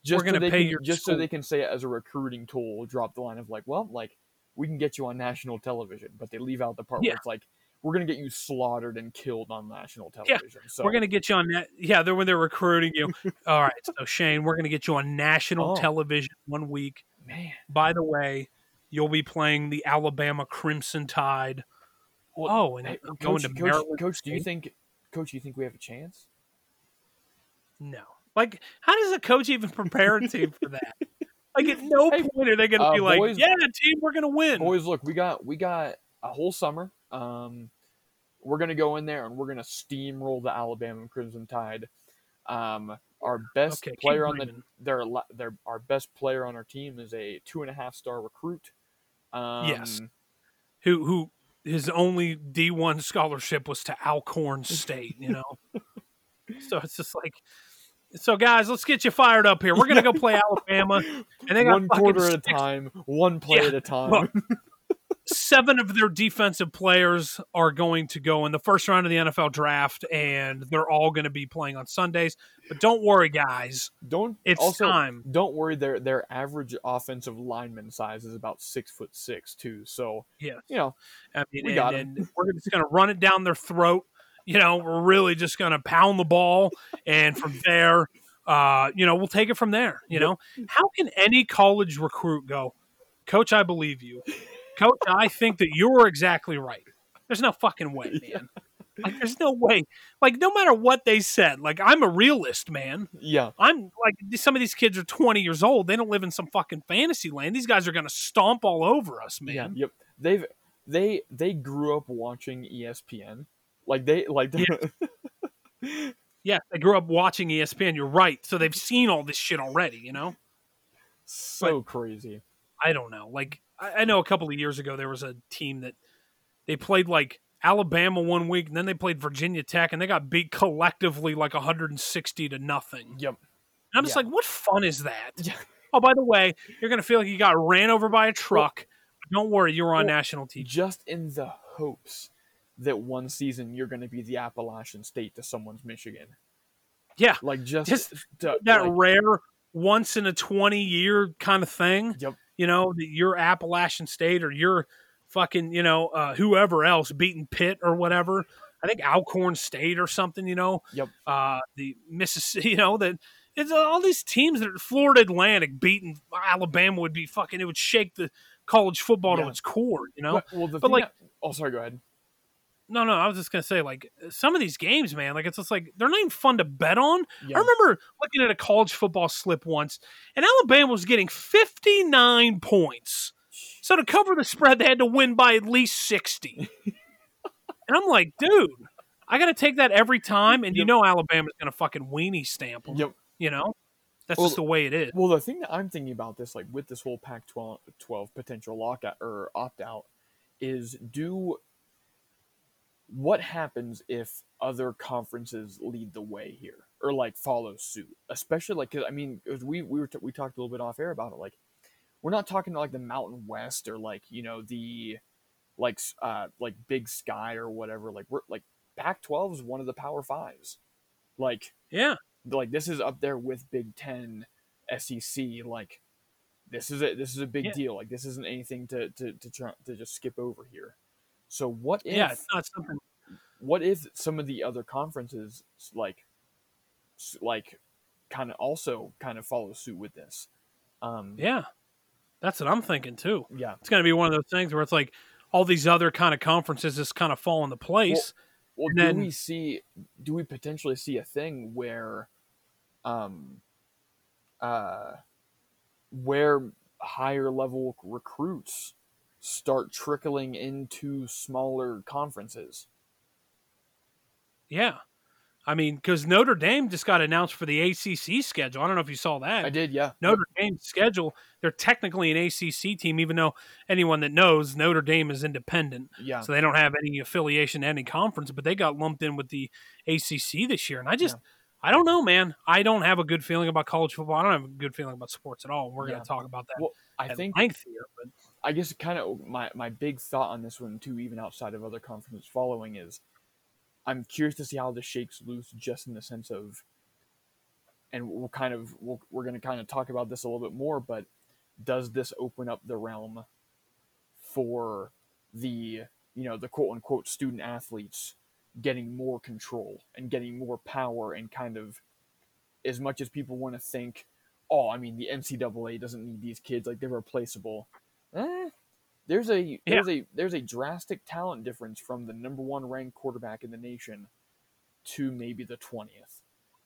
just gonna so they pay can, your just so they can say it as a recruiting tool, drop the line of like, well, like we can get you on national television, but they leave out the part Yeah. where it's like we're gonna get you slaughtered and killed on national television. So we're gonna get you on that. Yeah, they're when they're recruiting you. All right, so Shane, we're gonna get you on national Oh. television one week. man, By the way, you'll be playing the Alabama Crimson Tide. Well, oh, and hey, going coach, to coach, Maryland. coach, do you think, coach, do you think we have a chance? No. Like, how does a coach even prepare a team for that? Like, at no Hey, point are they going to uh, be like, boys- "Yeah, team, we're going to win." Boys, look, we got we got a whole summer. Um, we're gonna go in there and we're gonna steamroll the Alabama Crimson Tide. Um, our best Okay, player on the their their our best player on our team is a two and a half star recruit. Um, Yes. who who his only D one scholarship was to Alcorn State, you know. so it's just like, so guys, let's get you fired up here. We're gonna go play Alabama, and they got one quarter at a time, one play Yeah. at a time. Look, seven of their defensive players are going to go in the first round of the NFL draft, and they're all going to be playing on Sundays. But don't worry, guys, don't it's also time. don't worry. Their their average offensive lineman size is about six foot six too. So Yeah. you know, I mean, We and, got and we're just going to run it down their throat. You know, we're really just going to pound the ball, and from there, uh, you know, we'll take it from there. You know, how can any college recruit go, Coach? I believe you, Coach. I think that you're exactly right. There's no fucking way, man. Like, there's no way. Like, no matter what they said, like, I'm a realist, man. yeah, I'm like, some of these kids are 20 years old. They don't live in some fucking fantasy land. These guys are going to stomp all over us, man. yeah, yep. They've they they grew up watching ESPN. Like they like Yeah, they grew up watching ESPN. You're right. So they've seen all this shit already, you know? so crazy. I don't know. Like, I, I know a couple of years ago there was a team that they played like Alabama one week, and then they played Virginia Tech, and they got beat collectively like 160 to nothing. Yep. And I'm just Yeah. like, what fun is that? Yeah. Oh, by the way, you're going to feel like you got ran over by a truck. don't worry, you were on well, national TV. Just in the hopes that one season you're going to be the Appalachian State to someone's Michigan. Yeah. Like just, Just to- That like, rare, once in a 20 year kind of thing. Yep. you know, that your Appalachian State or your fucking, you know, uh, whoever else beating Pitt or whatever. I think Alcorn State or something, you know. Yep. Uh, the Mississippi, you know, that it's uh, all these teams that are Florida Atlantic beating Alabama would be fucking, it would shake the college football Yeah. to its core, you know. Well, the But, like- that- oh, sorry, go ahead. No, no, I was just gonna say, like some of these games, man, like it's just like they're not even fun to bet on. Yeah. I remember looking at a college football slip once, and Alabama was getting 59 points. So to cover the spread, they had to win by at least 60. and I'm like, dude, I got to take that every time. And you Yep. know Alabama's going to fucking weenie stamp them. Yep. You know? That's Well, just the way it is. Well, the thing that I'm thinking about this, like with this whole Pac-12 12 potential lockout or opt-out, is do what happens if other conferences lead the way here or like follow suit, especially like cause, I mean 'cause we we were t- we talked a little bit off air about it, like we're not talking like the Mountain West or like you know the like uh like Big Sky or whatever, like we're like Pac-12 is one of the Power Fives, like Yeah. like this is up there with Big Ten, SEC. Like this is a this is a big Yeah. deal. Like this isn't anything to to to, try, to just skip over here. So what if yeah. It's not something. what if some of the other conferences like like kind of also kind of follow suit with this? Um, Yeah. That's what I'm thinking too. yeah. It's going to be one of those things where it's like all these other kind of conferences just kind of fall into place. Well, do then- we see? Do we potentially see a thing where, um, uh, where higher level recruits start trickling into smaller conferences? yeah. I mean, because Notre Dame just got announced for the ACC schedule. I don't know if you saw that. I did, yeah. Notre Dame's schedule, they're technically an ACC team, even though anyone that knows Notre Dame is independent. yeah. So they don't have any affiliation to any conference, but they got lumped in with the ACC this year. And I just, I don't know, man. I don't have a good feeling about college football. I don't have a good feeling about sports at all. We're Yeah. going to talk about that Well, I think length here. But I guess kind of my my big thought on this one too, even outside of other conferences following, is I'm curious to see how this shakes loose, just in the sense of, and we'll kind of we'll, we're going to kind of talk about this a little bit more, but does this open up the realm for the you know the quote unquote student athletes getting more control and getting more power and kind of as much as people want to think oh i mean the ncaa doesn't need these kids like they're replaceable eh, there's a there's a there's a drastic talent difference from the number one ranked quarterback in the nation to maybe the 20th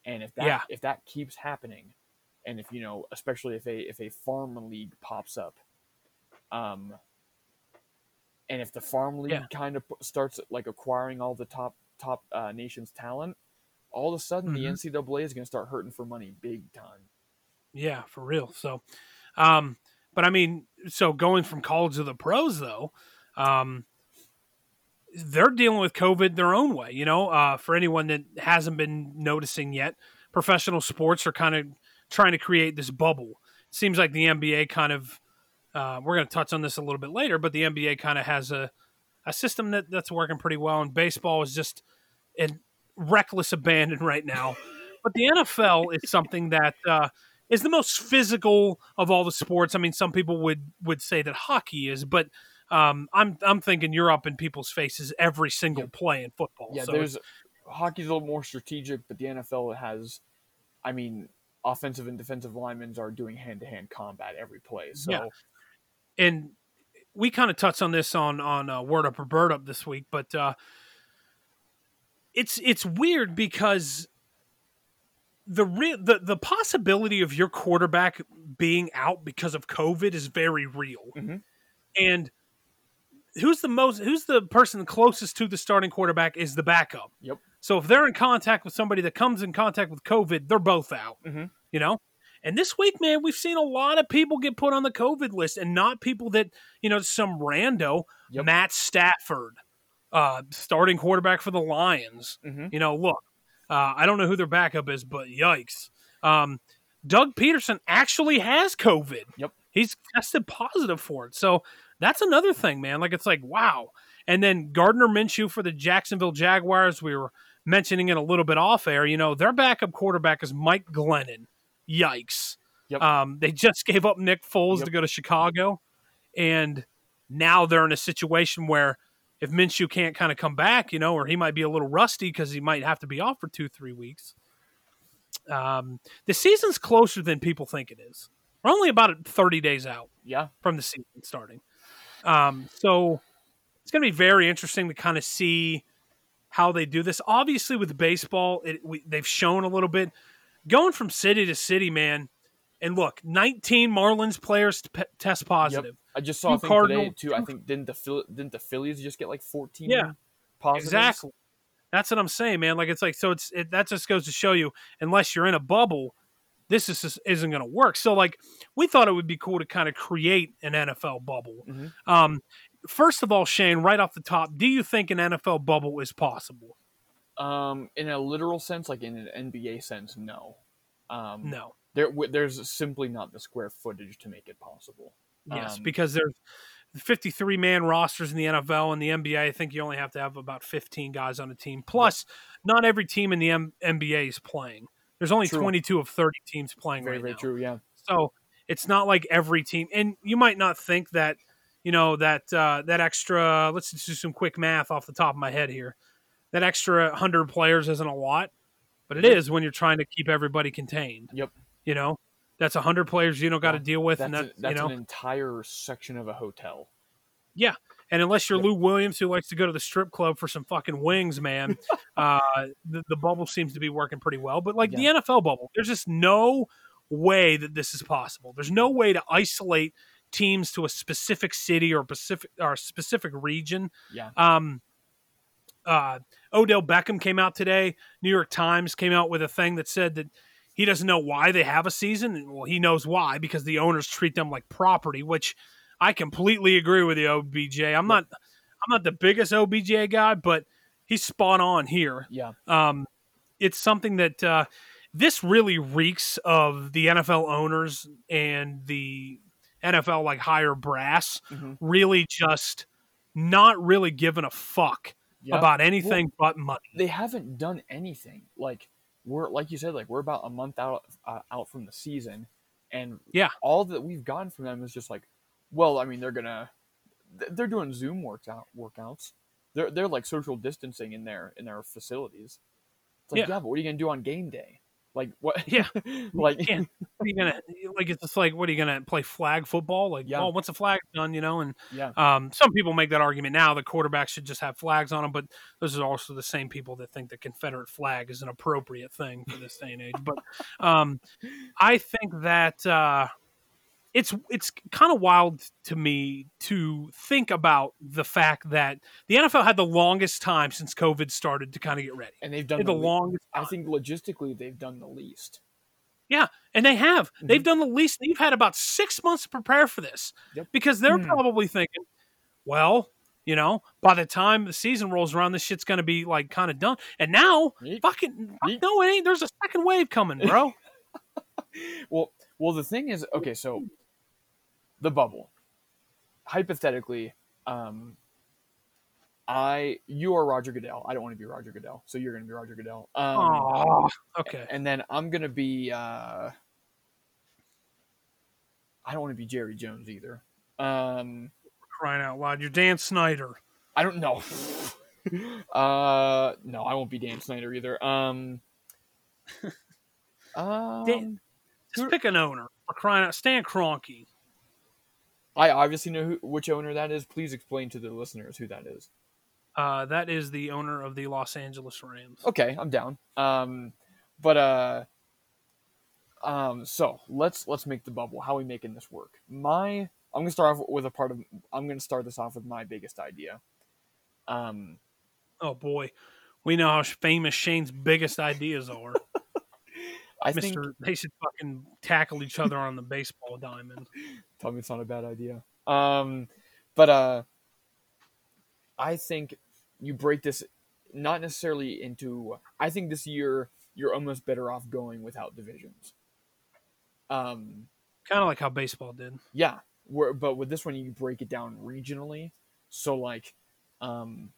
and if that Yeah. if that keeps happening and if you know especially if a if a farm league pops up um and if the farm league Yeah. kind of starts like acquiring all the top top uh, nations talent all of a sudden Mhm. the NCAA is going to start hurting for money big time. Yeah, for real. So, um, but I mean, so going from college to the pros though, um, they're dealing with COVID their own way. You know, uh, for anyone that hasn't been noticing yet, professional sports are kind of trying to create this bubble. It seems like the NBA kind of. Uh, we're going to touch on this a little bit later, but the NBA kind of has a a system that that's working pretty well, and baseball is just in reckless abandon right now. But the NFL is something that uh, is the most physical of all the sports. I mean, some people would would say that hockey is, but um, I'm I'm thinking you're up in people's faces every single play in football. Yeah, so there's hockey's a little more strategic, but the NFL has, I mean, offensive and defensive linemen are doing hand to hand combat every play. So Yeah. and we kind of touched on this on on uh, Word Up or Bird Up this week, but uh, it's it's weird because the re- the the possibility of your quarterback being out because of COVID is very real, Mhm. and who's the most who's the person closest to the starting quarterback is the backup. Yep. So if they're in contact with somebody that comes in contact with COVID, they're both out. Mhm. You know. And this week, man, we've seen a lot of people get put on the COVID list, and not people that you know some rando. Yep. Matt Stafford, uh, starting quarterback for the Lions. Mhm. You know, look, uh, I don't know who their backup is, but yikes. Um, Doug Pederson actually has COVID. Yep. He's tested positive for it. So that's another thing, man. Like it's like wow. And then Gardner Minshew for the Jacksonville Jaguars. We were mentioning it a little bit off air. You know, their backup quarterback is Mike Glennon. Yikes. Yep. Um, they just gave up Nick Foles Yep. to go to Chicago, and now they're in a situation where if Minshew can't kind of come back, you know, or he might be a little rusty because he might have to be off for two, three weeks. Um, the season's closer than people think it is. We're only about 30 days out yeah, from the season starting. Um, so it's going to be very interesting to kind of see how they do this. Obviously, with baseball, it, we, they've shown a little bit going from city to city, man. And look, 19 Marlins players t- test positive. I just saw Two a today too. I think didn't the Phil- didn't the Phillies just get like fourteen? Yeah. positives? Exactly. That's what I'm saying, man. Like it's like so. It's it, that just goes to show you, unless you're in a bubble, this is just isn't going to work. So like we thought it would be cool to kind of create an NFL bubble. Mhm. Um, first of all, Shane, right off the top, do you think an NFL bubble is possible? Um, in a literal sense, like in an NBA sense, no. Um, No. There, there's simply not the square footage to make it possible. Yes, Um, because there's 53 man rosters in the NFL and the NBA. I think you only have to have about 15 guys on a team. Plus, not every team in the M- NBA is playing. There's only True. 22 of 30 teams playing Very, right very now. true. Yeah. So it's not like every team, and you might not think that, you know, that uh, that extra. Let's just do some quick math off the top of my head here. That extra hundred players isn't a lot, but it is when you're trying to keep everybody contained. Yep. You know, that's a hundred players you don't got to deal with, That's, and that a- that's you know, an entire section of a hotel. Yeah, and unless you're Yep. Lou Williams who likes to go to the strip club for some fucking wings, man, uh, the, the bubble seems to be working pretty well. But like Yeah. the NFL bubble, there's just no way that this is possible. There's no way to isolate teams to a specific city or Pacific or a specific region. Yeah. Um, uh, Odell Beckham came out today. New York Times came out with a thing that said that he doesn't know why they have a season. Well, he knows why because the owners treat them like property, which I completely agree with you, OBJ. I'm not I'm not the biggest OBJ guy, but he's spot on here. Yeah. Um, it's something that uh, this really reeks of the NFL owners and the NFL like higher brass Mhm. really just not really giving a fuck Yeah. about anything but money. they haven't done anything. Like we're like you said, like we're about a month out uh, out from the season, and Yeah. all that we've gotten from them is just like, well, I mean, they're gonna they're doing Zoom workout workouts. They're they're like social distancing in their in their facilities. It's like, Yeah. yeah, but what are you gonna do on game day? Like what? Yeah. like What are you gonna like? It's just like, what are you gonna play flag football? Like, Yeah. oh, once the flag's done, you know. And yeah, um, some people make that argument now that quarterbacks should just have flags on them, but those are also the same people that think the Confederate flag is an appropriate thing for this day and age. But um, I think that uh, it's it's kind of wild to me to think about the fact that the NFL had the longest time since COVID started to kind of get ready. And they've done the the le- longest. I think logistically they've done the least. Yeah, and they have. Mm-hmm. They've done the least. They've had about six months to prepare for this Yep. because they're Hmm. probably thinking, well, you know, by the time the season rolls around, this shit's going to be like kind of done. And now, Yeet. fucking, fuck Yeet. no, it ain't. There's a second wave coming, bro. Well, well, the thing is, okay, so the bubble. Hypothetically, um, I you are Roger Goodell. I don't want to be Roger Goodell, so you're going to be Roger Goodell. Um, Aw, okay. and then I'm going to be. Uh, I don't want to be Jerry Jones either. Um, Crying out loud, you're Dan Snyder. I don't know. uh, no, I won't be Dan Snyder either. Um, um, Dan- Just pick an owner. For crying out, Stan Kroenke. I obviously know who, which owner that is. Please explain to the listeners who that is. Uh, that is the owner of the Los Angeles Rams. Okay, I'm down. Um, but uh, um, so let's let's make the bubble. How are we making this work? My I'm gonna start off with a part of. I'm gonna start this off with my biggest idea. Um, Oh boy, we know how famous Shane's biggest ideas are. I think Mister, they should fucking tackle each other on the baseball diamond. tell me it's not a bad idea. Um, but uh, I think you break this not necessarily into. I think this year you're almost better off going without divisions. Um, Kind of like how baseball did. yeah, where, but with this one you break it down regionally. So like, um,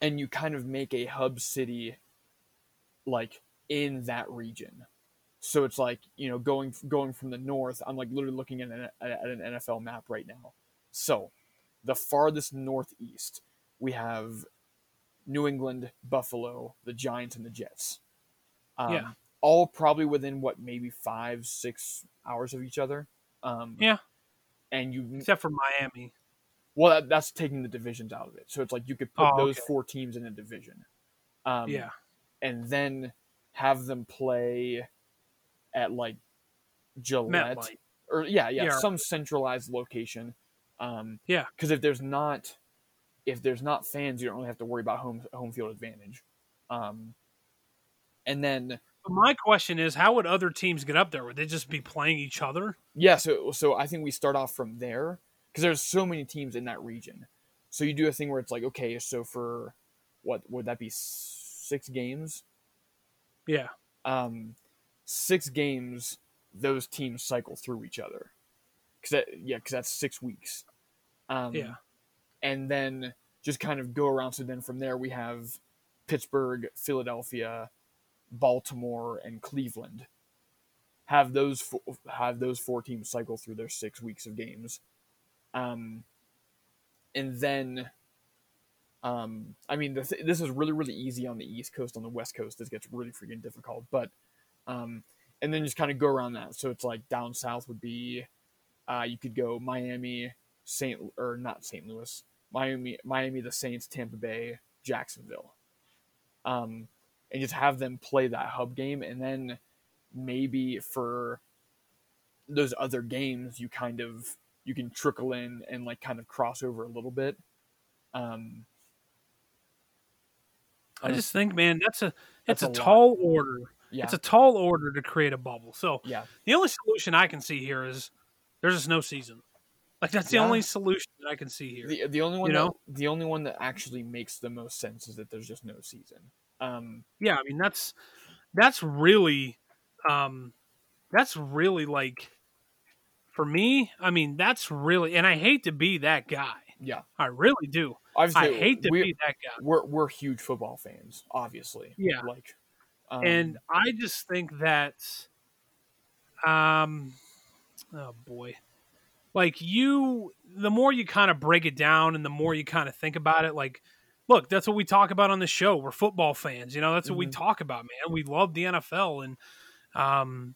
and you kind of make a hub city, like in that region. So it's like you know going going from the north. I'm like literally looking at an, at an NFL map right now. So, the farthest northeast we have New England, Buffalo, the Giants, and the Jets. Um, Yeah. All probably within what maybe five six hours of each other. Um, Yeah. And you Except for Miami. well, that, that's taking the divisions out of it. So it's like you could put Oh, those okay. four teams in a division. Um, yeah. And then have them play at like Gillette MetLife. or yeah, yeah, Yeah. some centralized location. Um, Yeah. Because if there's not, if there's not fans, you don't really have to worry about home home field advantage. Um, and then But my question is, how would other teams get up there? Would they just be playing each other? yeah, so so I think we start off from there because there's so many teams in that region. So you do a thing where it's like, okay, so for what would that be six games? Yeah. Um, six games, those teams cycle through each other. Cause that, yeah, because that's six weeks. Um, Yeah. and then just kind of go around. So then from there we have Pittsburgh, Philadelphia, Baltimore, and Cleveland. Have those four, have those four teams cycle through their six weeks of games, um, and then, um, I mean, this, this is really really easy on the East Coast. On the West Coast, this gets really freaking difficult. But, um, and then just kind of go around that. So it's like down south would be, uh, you could go Miami, Saint or not St. Louis, Miami, Miami, the Saints, Tampa Bay, Jacksonville, um, and just have them play that hub game, and then maybe for those other games, you kind of you can trickle in and like kind of cross over a little bit. Um, I just think, man, that's a That's it's a, a tall order. yeah, It's a tall order to create a bubble. So yeah, the only solution I can see here is there's just no season. Like that's the Yeah. only solution that I can see here. the the only one You that, know? the only one that actually makes the most sense is that there's just no season. Um, yeah, I mean that's that's really um that's really like for me, I mean that's really and I hate to be that guy. Yeah, I really do. obviously I hate to be that guy. we're we're huge football fans, obviously. Yeah. like, um, and I just think that um oh boy. Like you the more you kind of break it down and the more you kind of think about it like look, that's what we talk about on the show. We're football fans, you know, that's what we Mhm. talk about, man. We love the NFL and um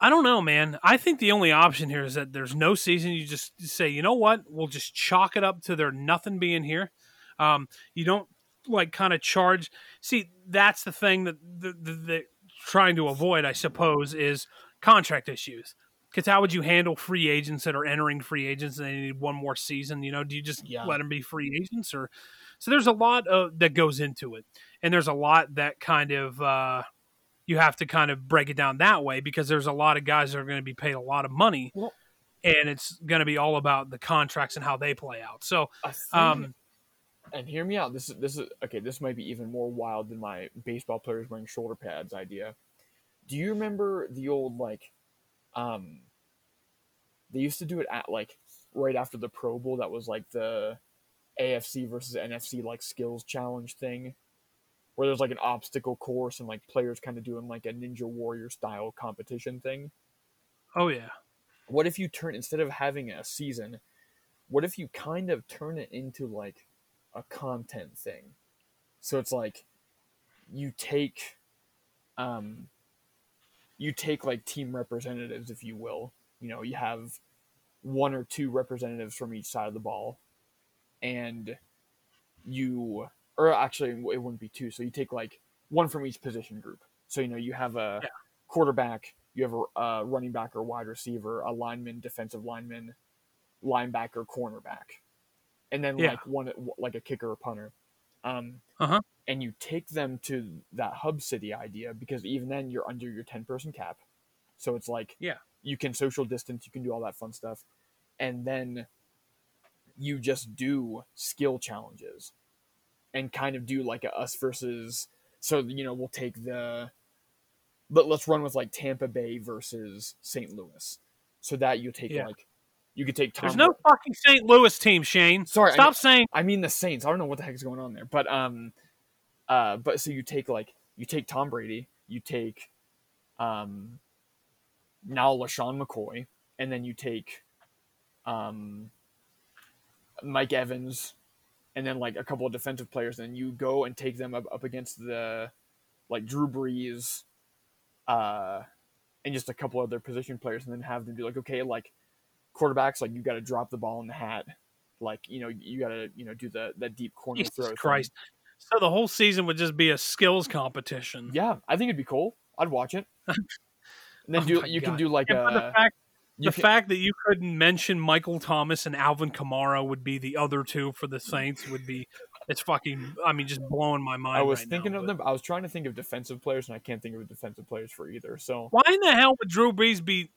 I don't know, man. I think the only option here is that there's no season. You just say, you know what? We'll just chalk it up to there nothing being here. Um, you don't like kind of charge. See, that's the thing that the, the, the trying to avoid, I suppose, is contract issues. Because how would you handle free agents that are entering free agents and they need one more season? You know, do you just Yeah. let them be free agents or? So there's a lot of that goes into it, and there's a lot that kind of uh, you have to kind of break it down that way because there's a lot of guys that are going to be paid a lot of money, Well- and it's going to be all about the contracts and how they play out. So um, and hear me out. This is this is okay. This might be even more wild than my baseball players wearing shoulder pads idea. Do you remember the old like, um, they used to do it at like right after the Pro Bowl. That was like the AFC versus NFC like skills challenge thing, where there's like an obstacle course and like players kind of doing like a Ninja Warrior style competition thing. oh yeah, what if you turn instead of having a season what if you kind of turn it into like a content thing? So it's like you take um you take like team representatives if you will. You know you have one or two representatives from each side of the ball and you or actually it wouldn't be two so you take like one from each position group so you know you have a Yeah. quarterback you have a, a running back or wide receiver a lineman defensive lineman linebacker cornerback and then Yeah. like one like a kicker or punter um Uh-huh. and you take them to that hub city idea because even then you're under your 10 person cap so it's like Yeah. you can social distance you can do all that fun stuff and then you just do skill challenges and kind of do like a us versus so you know we'll take the but let's run with like Tampa Bay versus St. Louis so that you take Yeah. like you could take Tom there's no fucking St. Louis team, Shane. Sorry, I stop saying I mean the Saints. I don't know what the heck is going on there, but um, uh, but so you take like you take Tom Brady, you take um, now LeSean McCoy, and then you take um, Mike Evans, and then like a couple of defensive players, and you go and take them up, up against the like Drew Brees, uh, and just a couple of other position players, and then have them be like, okay, like quarterbacks, like you got to drop the ball in the hat, like you know you got to you know do the that deep corner Jesus throw. thing. Christ. So the whole season would just be a skills competition. Yeah, I think it'd be cool. I'd watch it. And then Oh do you can do like for the a the can- fact that you couldn't mention Michael Thomas and Alvin Kamara would be the other two for the Saints would be it's fucking I mean just blowing my mind. I was right thinking now, of but- them. I was trying to think of defensive players, and I can't think of defensive players for either. So Why in the hell would Drew Brees be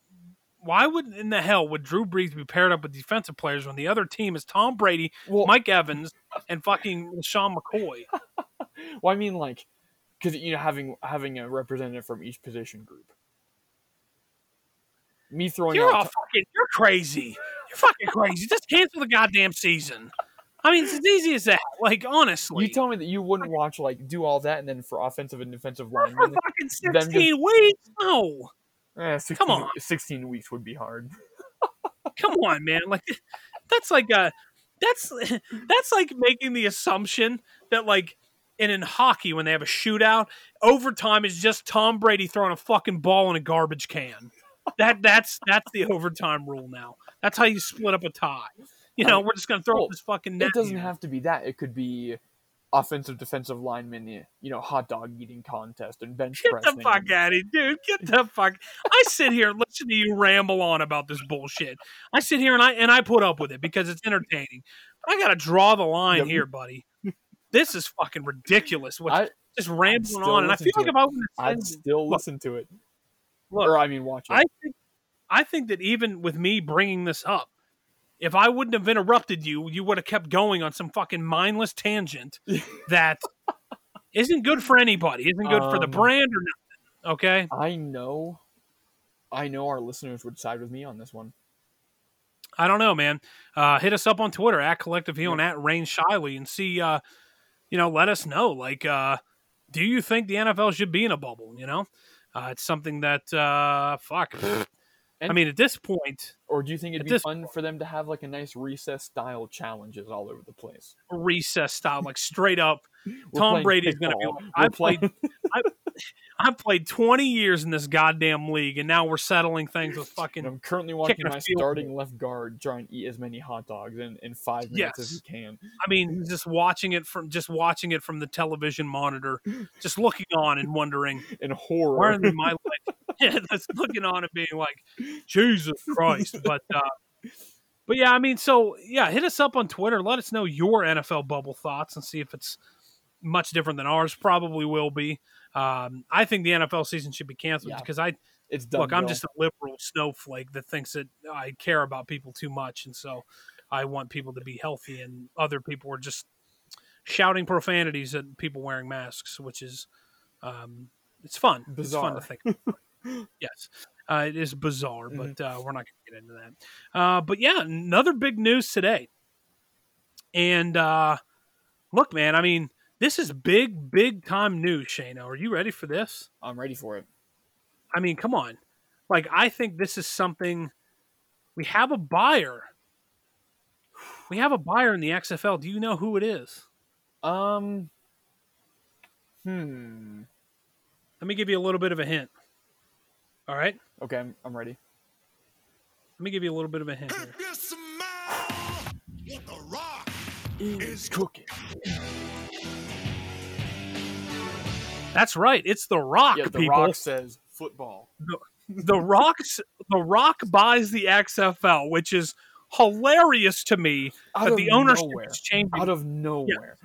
why would in the hell would Drew Brees be paired up with defensive players when the other team is Tom Brady, well, Mike Evans, and fucking Sean McCoy? well, I mean like because you know having having a representative from each position group. Me throwing You're all fucking you're crazy. You're fucking crazy. Just cancel the goddamn season. I mean, it's as easy as that. Like, honestly. you tell me that you wouldn't watch like do all that, and then for offensive and defensive line for fucking them just- 16 weeks? No. eh, 16, Come on. sixteen weeks would be hard. Come on, man. Like that's like a that's that's like making the assumption that like and in hockey when they have a shootout, overtime is just Tom Brady throwing a fucking ball in a garbage can. That that's that's the overtime rule now. That's how you split up a tie. You know, we're just gonna throw Well, up this fucking net. It doesn't here. have to be that. It could be offensive defensive lineman, you know, hot dog eating contest and bench Get pressing. the fuck out of here, dude. Get the fuck. I sit here and listen to you ramble on about this bullshit. I sit here and I and I put up with it because it's entertaining. But I gotta draw the line Yep. here, buddy. This is fucking ridiculous. What's I, just rambling on, and I feel like it. if I would I'd still listen to it. Look, or I mean, watch it. I think I think that even with me bringing this up, if I wouldn't have interrupted you, you would have kept going on some fucking mindless tangent that isn't good for anybody, isn't good for the Um, brand or nothing. Okay. I know, I know our listeners would side with me on this one. I don't know, man. Uh, hit us up on Twitter at Collective Heel and at Rain Shiley and see, uh, you know, let us know. Like, uh, do you think the NFL should be in a bubble? You know, uh, it's something that, uh, fuck. I mean, at this point, Or do you think it'd be fun for them to have like a nice recess style challenges all over the place? recess style, like straight up, Tom Brady's going to be like, I played, playing- I played 20 years in this goddamn league, and now we're settling things with and fucking. I'm currently watching my starting left guard try and eat as many hot dogs in, in five minutes as he can. I mean, just watching it from just watching it from the television monitor, just looking on and wondering In horror. where in my life that's looking on and being like, Jesus Christ. But uh, but yeah, I mean, so yeah, hit us up on Twitter. Let us know your NFL bubble thoughts and see if it's much different than ours. Probably will be. Um, I think the NFL season should be canceled Yeah. because I It's done. look. I'm just a liberal snowflake that thinks that I care about people too much, and so I want people to be healthy, and other people are just shouting profanities at people wearing masks, which is um, it's fun. It's fun to Bizarre. think. Yes, uh, it is bizarre, Mm-hmm. but uh, we're not going to get into that. Uh, but yeah, another big news today, and uh, look, man, I mean. This is big, big time news, Shano. Are you ready for this? I'm ready for it. I mean, come on. Like, I think this is something. We have a buyer. We have a buyer in the XFL. Do you know who it is? Um. Hmm. Let me give you a little bit of a hint. All right? Okay, I'm, I'm ready. Let me give you a little bit of a hint here. You smell what the rock Is cooking. That's right. It's The Rock, Yeah, the people. Rock says football. The Rock's The Rock buys the XFL, which is hilarious to me Out that of the ownership nowhere. is changing. Out of nowhere.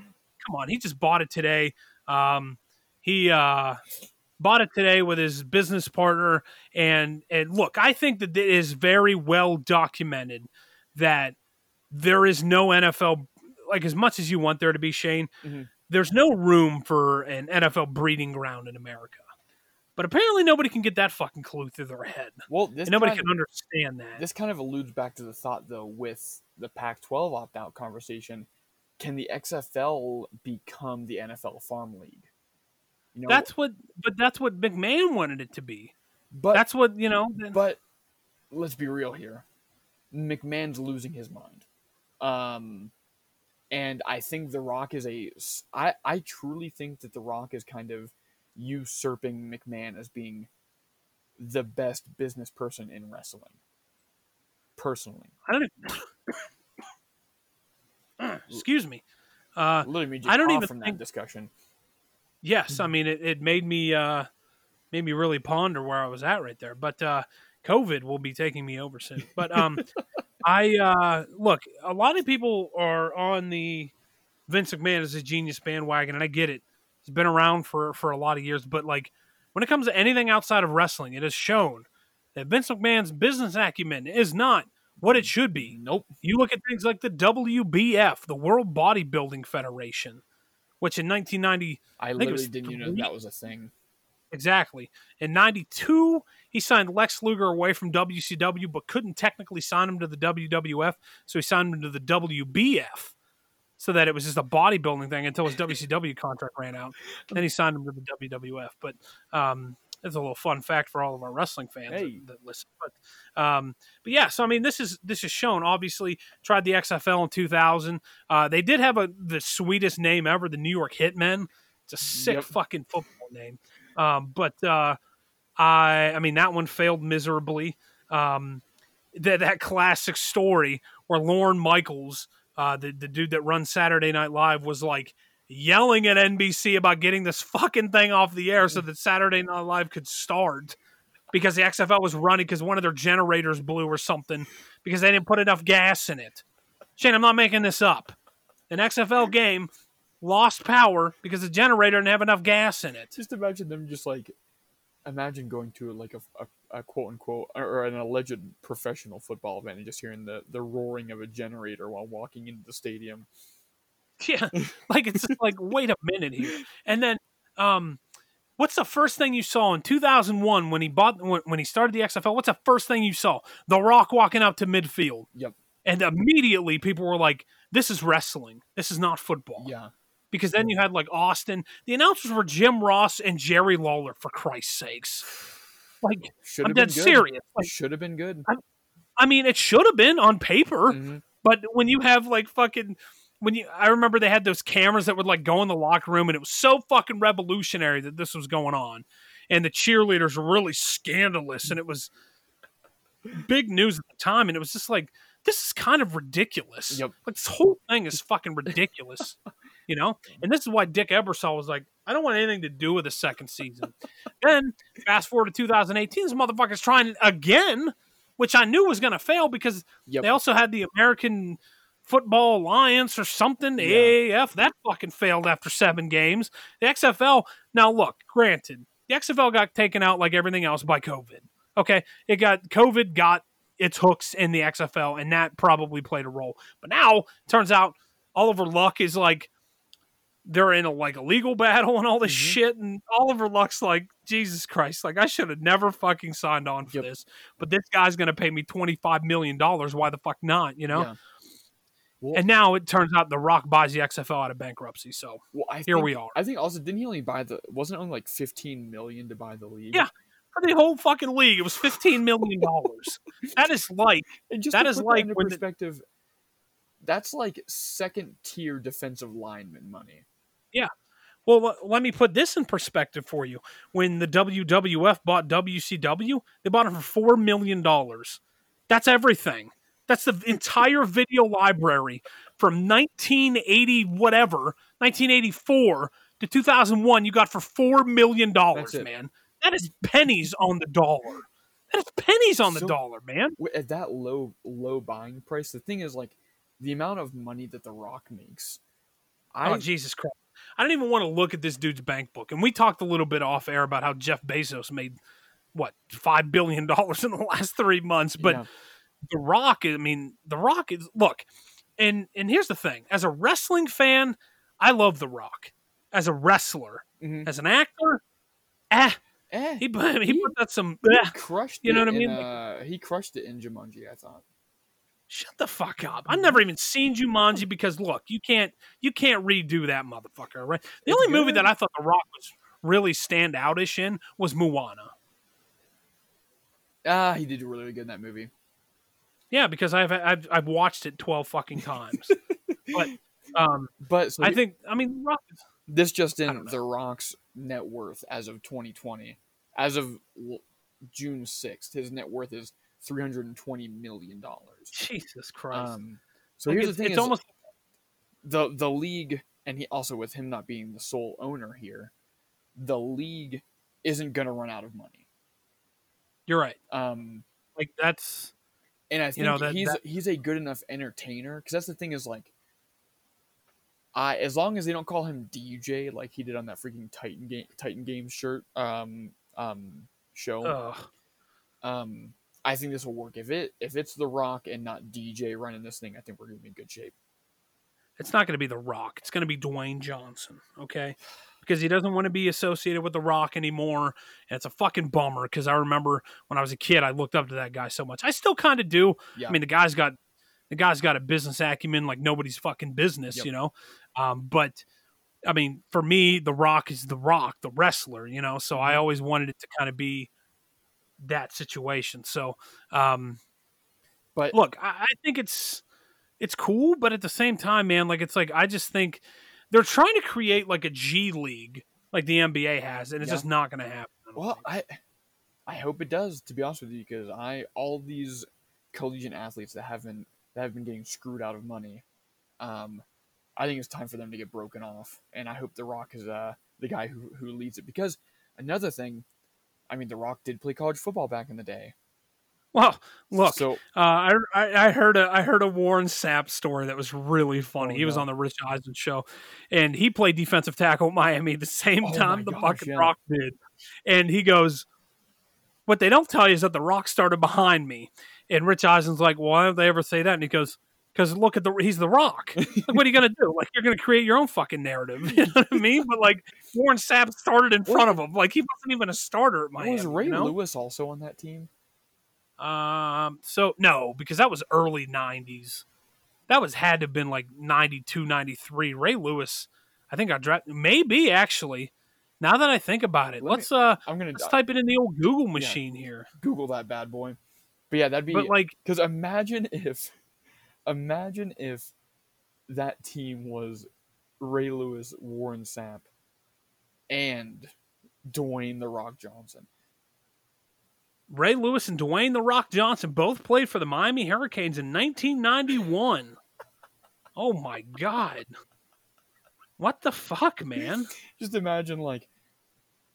come on, he just bought it today. Um, he uh, bought it today with his business partner, and and look, I think that it is very well documented that there is no NFL like as much as you want there to be, Shane. Mhm. There's no room for an NFL breeding ground in America. But apparently, nobody can get that fucking clue through their head. Well, this nobody can understand that. This kind of alludes back to the thought, though, with the Pac-12 opt-out conversation. Can the XFL become the NFL farm league? You know, that's what, but that's what McMahon wanted it to be. but That's what you know. but let's be real here. McMahon's losing his mind. Um, and I think The Rock is a. I I truly think that The Rock is kind of usurping McMahon as being the best business person in wrestling. Personally, I don't. Even, excuse me. Uh, literally, me just I don't even from think- that discussion. Yes, I mean it, it made me uh, made me really ponder where I was at right there. But uh, COVID will be taking me over soon. But um, I uh, look. A lot of people are on the Vince McMahon is a genius bandwagon, and I get it. He's been around for for a lot of years, but like when it comes to anything outside of wrestling, it has shown that Vince McMahon's business acumen is not what it should be. Nope. You look at things like the WBF, the World Bodybuilding Federation, which in 1990 I think literally didn't even know that was a thing. exactly in 92 he signed Lex Luger away from WCW but couldn't technically sign him to the WWF, so he signed him to the WBF. So that it was just a bodybuilding thing until his WCW contract ran out. Then he signed him to the WWF. But um, it's a little fun fact for all of our wrestling fans that- that, listen. But um, but yeah, so I mean, this is this is shown. Obviously, tried the XFL in 2000. Uh, they did have a the sweetest name ever, the New York Hitmen. It's a sick Yep. fucking football name. Um, but uh, I I mean that one failed miserably. Um, that that classic story where Lorne Michaels, uh, the the dude that runs Saturday Night Live, was like yelling at NBC about getting this fucking thing off the air so that Saturday Night Live could start because the XFL was running because one of their generators blew or something because they didn't put enough gas in it. Shane, I'm not making this up. An XFL game lost power because the generator didn't have enough gas in it. Just imagine them just like, imagine going to like a, a, a quote unquote or an alleged professional football event and just hearing the, the roaring of a generator while walking into the stadium. Yeah, like it's just like wait a minute here. And then, um, what's the first thing you saw in 2001 when he bought when, when he started the XFL? What's the first thing you saw? The Rock walking up to midfield, Yep. and immediately people were like, "This is wrestling. This is not football." Yeah. Because then you had like Austin. The announcers were Jim Ross and Jerry Lawler. For Christ's sakes, like Should I'm dead good. serious. Like, Should have been good. I mean, it should have been on paper. Mhm. But when you have like fucking when you I remember they had those cameras that would like go in the locker room and it was so fucking revolutionary that this was going on. And the cheerleaders were really scandalous and it was big news at the time and it was just like this is kind of ridiculous. Yep. Like this whole thing is fucking ridiculous. you know? And this is why Dick Ebersol was like, I don't want anything to do with the second season. then fast forward to 2018, this motherfucker's trying again, which I knew was going to fail because Yep. they also had the American Football Alliance or something, the Yeah. AAF. That fucking failed after seven games. The XFL. Now, look, granted, the XFL got taken out like everything else by COVID. Okay, it got COVID got its hooks in the XFL, and that probably played a role. But now it turns out Oliver Luck is like they're in a like a legal battle and all this Mhm. shit, and Oliver Luck's like Jesus Christ, like I should have never fucking signed on for Yep. this, but this guy's gonna pay me twenty five million dollars. Why the fuck not? You know. Yeah. Well, And now it turns out The Rock buys the XFL out of bankruptcy. So well, I here we are. I think also didn't he only buy the wasn't it only like fifteen million to buy the league? Yeah. for the whole fucking league, it was fifteen million dollars. that is like That is like into when the- perspective, that's like second tier defensive lineman money. Yeah. Well, let me put this in perspective for you. When the WWF bought WCW, they bought it for four million dollars. That's everything. That's the entire video library from 1980 whatever, 1984 to 2001. You got for four million dollars, man. That is pennies on the dollar. That is pennies on the So- dollar, man. At that low low buying price, the thing is like the amount of money that The Rock makes. I oh Jesus Christ! I don't even want to look at this dude's bank book. And we talked a little bit off air about how Jeff Bezos made what five billion dollars in the last three months. But yeah, The Rock, I mean, The Rock is look, and and here's the thing: as a wrestling fan, I love The Rock. As a wrestler, mhm. as an actor, ah, eh, he put- he put that some. he ah, crushed. you know what I mean? uh, he crushed it in Jumanji. I thought. Shut the fuck up! I've never even seen Jumanji because look, you can't you can't redo that motherfucker, right? The It's only movie that I thought The Rock was really stand outish in was Moana. Ah, he did really good in that movie. Yeah, because I've I've, I've watched it twelve fucking times. but um, But so I think I mean Rock. this just in. The Rock's net worth as of 2020, as of June 6th, his net worth is 320 million dollars. Jesus Christ! Um, so Like, here's it's, the thing: it's almost the the league, and he also with him not being the sole owner here, the league isn't going to run out of money. you're right. Um, Like that's and I think You know, that- he's that- he's a good enough entertainer because that's the thing is like, I as long as they don't call him DJ like he did on that freaking Titan game Titan Games shirt um um show ugh. um I think this will work if it if it's The Rock and not DJ running this thing I think we're gonna be in good shape. it's not going to be The Rock. It's going to be Dwayne Johnson. Okay. Because he doesn't want to be associated with The Rock anymore. And it's a fucking bummer because I remember when I was a kid, I looked up to that guy so much. I still kind of do. Yeah. I mean, the guy's got the guy's got a business acumen like nobody's fucking business, Yep. you know. Um, but I mean, for me, The Rock is The Rock, the wrestler, you know. So Mm-hmm. I always wanted it to kind of be that situation. So, um, But look, I, I think it's it's cool, but at the same time, man, like it's like I just think they're trying to create like a G League like the NBA has, and it's Yeah. just not going to happen. I Well, think. I I hope it does. To be honest with you, because I all these collegiate athletes that have been that have been getting screwed out of money, um, I think it's time for them to get broken off. And I hope The Rock is uh the guy who who leads it. Because another thing, I mean, The Rock did play college football back in the day. Well, look, so uh, I, I I heard a I heard a Warren Sapp story that was really funny. Oh, he was no. on the Rich Eisen show, and he played defensive tackle at Miami the same Oh, time the gosh, fucking yeah. Rock did, and he goes. What they don't tell you is that the Rock started behind me, and Rich Eisen's like, "Well, why don't they ever say that?" And he goes, "Because look at the he's the Rock. like, what are you gonna do? Like, you're gonna create your own fucking narrative. You know what I mean? But like, Warren Sapp started in front of him. Like, he wasn't even a starter at Miami. was Ray you know? Lewis also on that team? Um, so no, because that was early '90s. That was had to have been like 92, 93. Ray Lewis, I think I drafted. Maybe actually. Now that I think about it, Let let's uh I'm gonna let's type it in the old Google machine here. Google that bad boy. But yeah, that'd be But like, Because imagine if, imagine if that team was Ray Lewis, Warren Sapp, and Dwayne the Rock Johnson. Ray Lewis and Dwayne the Rock Johnson both played for the Miami Hurricanes in 1991. Oh my God! What the fuck, man? Just imagine like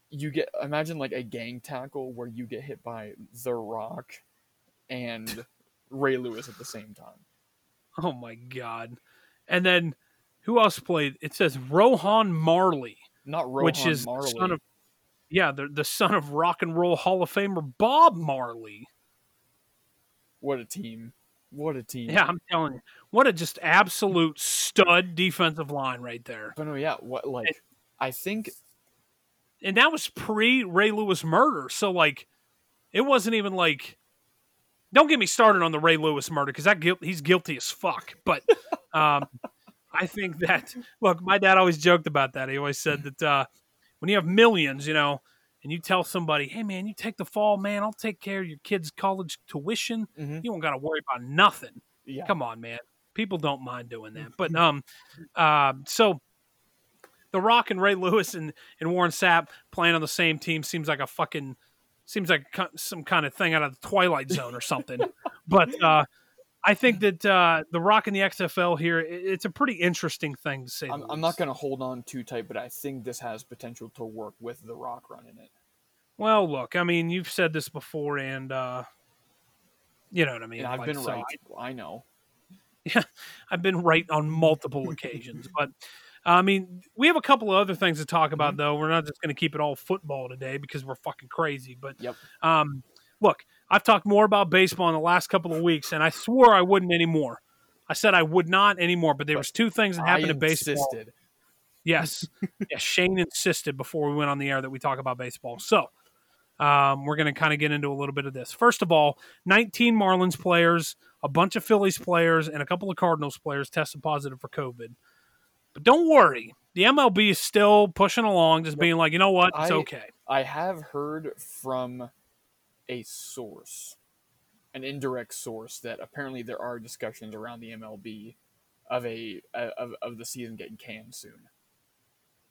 you get imagine like a gang tackle where you get hit by The Rock and Ray Lewis at the same time. Oh my god! And then who else played? It says Rohan Marley, Not Rohan which is Marley. son of yeah, the the son of Rock and Roll Hall of Famer Bob Marley. what a team! What a team! Yeah, I'm telling you, what a just absolute stud defensive line right there. But no, yeah. What like I think And that was pre Ray Lewis murder, so like, it wasn't even like. Don't get me started on the Ray Lewis murder because that guilt, he's guilty as fuck. But um, I think that look, my dad always joked about that. He always said that uh, when you have millions, you know, and you tell somebody, "Hey, man, you take the fall, man. I'll take care of your kid's college tuition. Mhm. You don't got to worry about nothing." yeah. Come on, man. People don't mind doing that. But um, uh, so the Rock and Ray Lewis and, and Warren Sapp playing on the same team seems like a fucking seems like some kind of thing out of the Twilight Zone or something. but uh, I think that uh, the Rock and the XFL here, it's a pretty interesting thing to say. I'm, I'm not going to hold on too tight, but I think this has potential to work with The Rock running it. Well, look, I mean, you've said this before, and uh, you know what I mean. I've Like, been so right. I know. Yeah, I've been right on multiple occasions. But I mean, we have a couple of other things to talk about, though. We're not just going to keep it all football today because we're fucking crazy. But Yep. um, look, I've talked more about baseball in the last couple of weeks, and I swore I wouldn't anymore. I said I would not anymore, but there was two things that happened I in baseball. insisted. Yes. yes. Shane insisted before we went on the air that we talk about baseball. So um, we're going to kind of get into a little bit of this. First of all, 19 Marlins players, a bunch of Phillies players, and a couple of Cardinals players tested positive for COVID. But don't worry. The MLB is still pushing along, just being like, you know what? It's I- okay. I have heard from a source, an indirect source, that apparently there are discussions around the MLB of a of, of the season getting canned soon.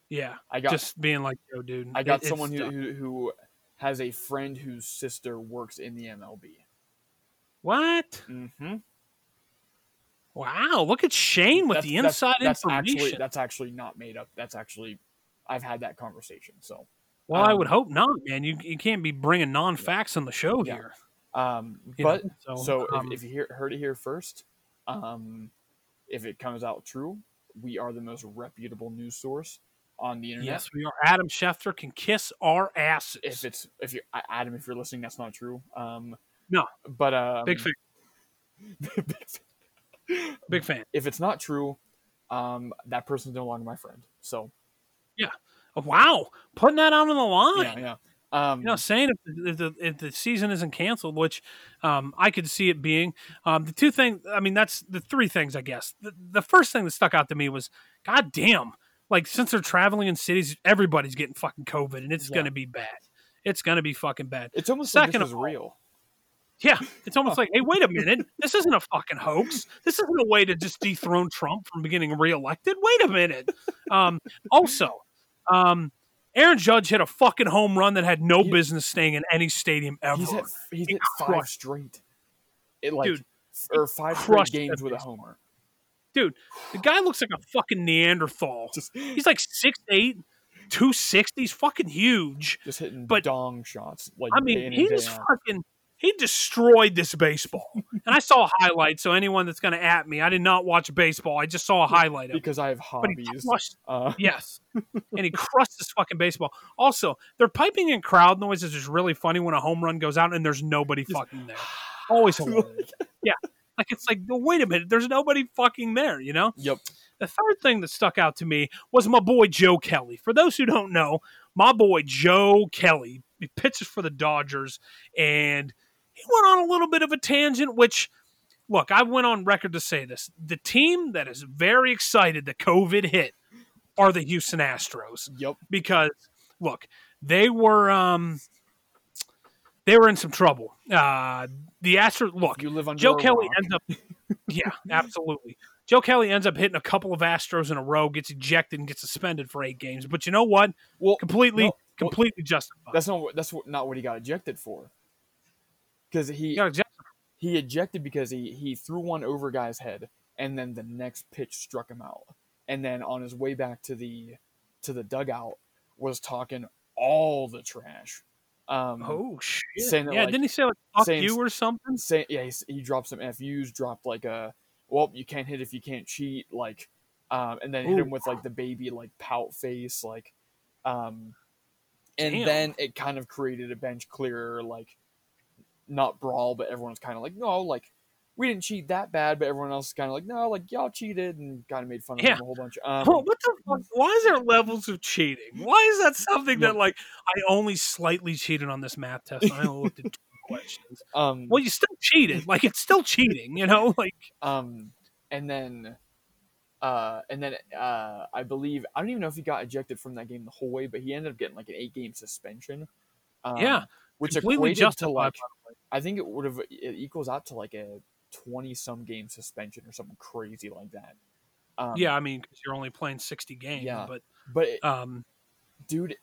Yeah. I got just being like, yo, dude. I got it- someone who, who who has a friend whose sister works in the MLB. What? Mm-hmm. Wow. Look at Shane with the inside that's information. Actually, that's actually not made up. That's actually, I've had that conversation. So, well, I um, would hope not, man. You, you can't be bringing non facts on the show Yeah. here. um, but know, so, so um, if, if you hear, heard it here first, um, if it comes out true, we are the most reputable news source on the internet. Yes, we are. Adam Schefter can kiss our asses. If it's if you Adam, if you're listening, that's not true. Um, No. but um, big fan, big fan. if it's not true, um, that person's no longer my friend. So Oh, wow, putting that out on the line. yeah, yeah. Um, You know, saying if the, if the if the season isn't canceled, which um, I could see it being. Um, the two things, I mean, that's the three things, I guess. The, the first thing that stuck out to me was, God damn, like since they're traveling in cities, everybody's getting fucking COVID, and it's Yeah. going to be bad. It's going to be fucking bad. it's almost like Second this of all, real. Yeah, it's almost like, hey, wait a minute, this isn't a fucking hoax. This isn't a way to just dethrone Trump from getting reelected. Wait a minute. Um, also, um, Aaron Judge hit a fucking home run that had no He- business staying in any stadium ever. He's hit, he's He hit five straight. It like Dude, or five straight games with a homer. Dude, the guy looks like a fucking Neanderthal. Just He's like 6'8", 260. He's fucking huge. just hitting But- dong shots. Like I mean, he's fucking. He destroyed this baseball, and I saw a highlight. So anyone that's going to at me, I did not watch baseball. I just saw a highlight of because I have hobbies. crushed, Uh, yes, and he crushed this fucking baseball. Also, they're piping in crowd noises is really funny when a home run goes out and there's nobody fucking there. Always hilarious. yeah, like it's like, wait a minute, there's nobody fucking there. You know. yep. The third thing that stuck out to me was my boy Joe Kelly. For those who don't know, my boy Joe Kelly he pitches for the Dodgers, and he went on a little bit of a tangent. Which, look, I went on record to say this: the team that is very excited that COVID hit are the Houston Astros Yep. because, look, they were um, they were in some trouble. Uh, the Astros, look, You live on Joe Kelly ends up, yeah, absolutely. Joe Kelly ends up hitting a couple of Astros in a row, gets ejected, and gets suspended for eight games. But you know what? Well, Completely, no, well, completely justified. that's not that's not what he got ejected for. Because he ejected. he ejected because he he threw one over guy's head and then the next pitch struck him out. and then on his way back to the to the dugout was talking all the trash. Um, Oh shit! saying that, yeah, like- didn't he say like "fuck saying- you" or something? say yeah, he, he dropped some FUs, dropped like a well, you can't hit if you can't cheat, like, um, and then hit him with like the baby like pout face, like, um, and Damn. then it kind of created a bench clearer, like, not brawl, but everyone's kind of like, no, like, we didn't cheat that bad, but everyone else is kind of like, no, like y'all cheated, and kind of made fun of Yeah. him a whole bunch. Um, Oh, what the fuck? Why is there levels of cheating? Why is that something Yeah. that like I only slightly cheated on this math test? And I only looked at two questions. um, Well, you still cheated. Like it's still cheating, you know? Like Um, and then, uh, and then uh, I believe I don't even know if he got ejected from that game the whole way, but he ended up getting like an eight game suspension. Um, Yeah, which completely equated to like I think it would have it equals out to like a twenty some game suspension or something crazy like that. Um, yeah, I mean, because you're only playing sixty games, Yeah. but but it, um, dude,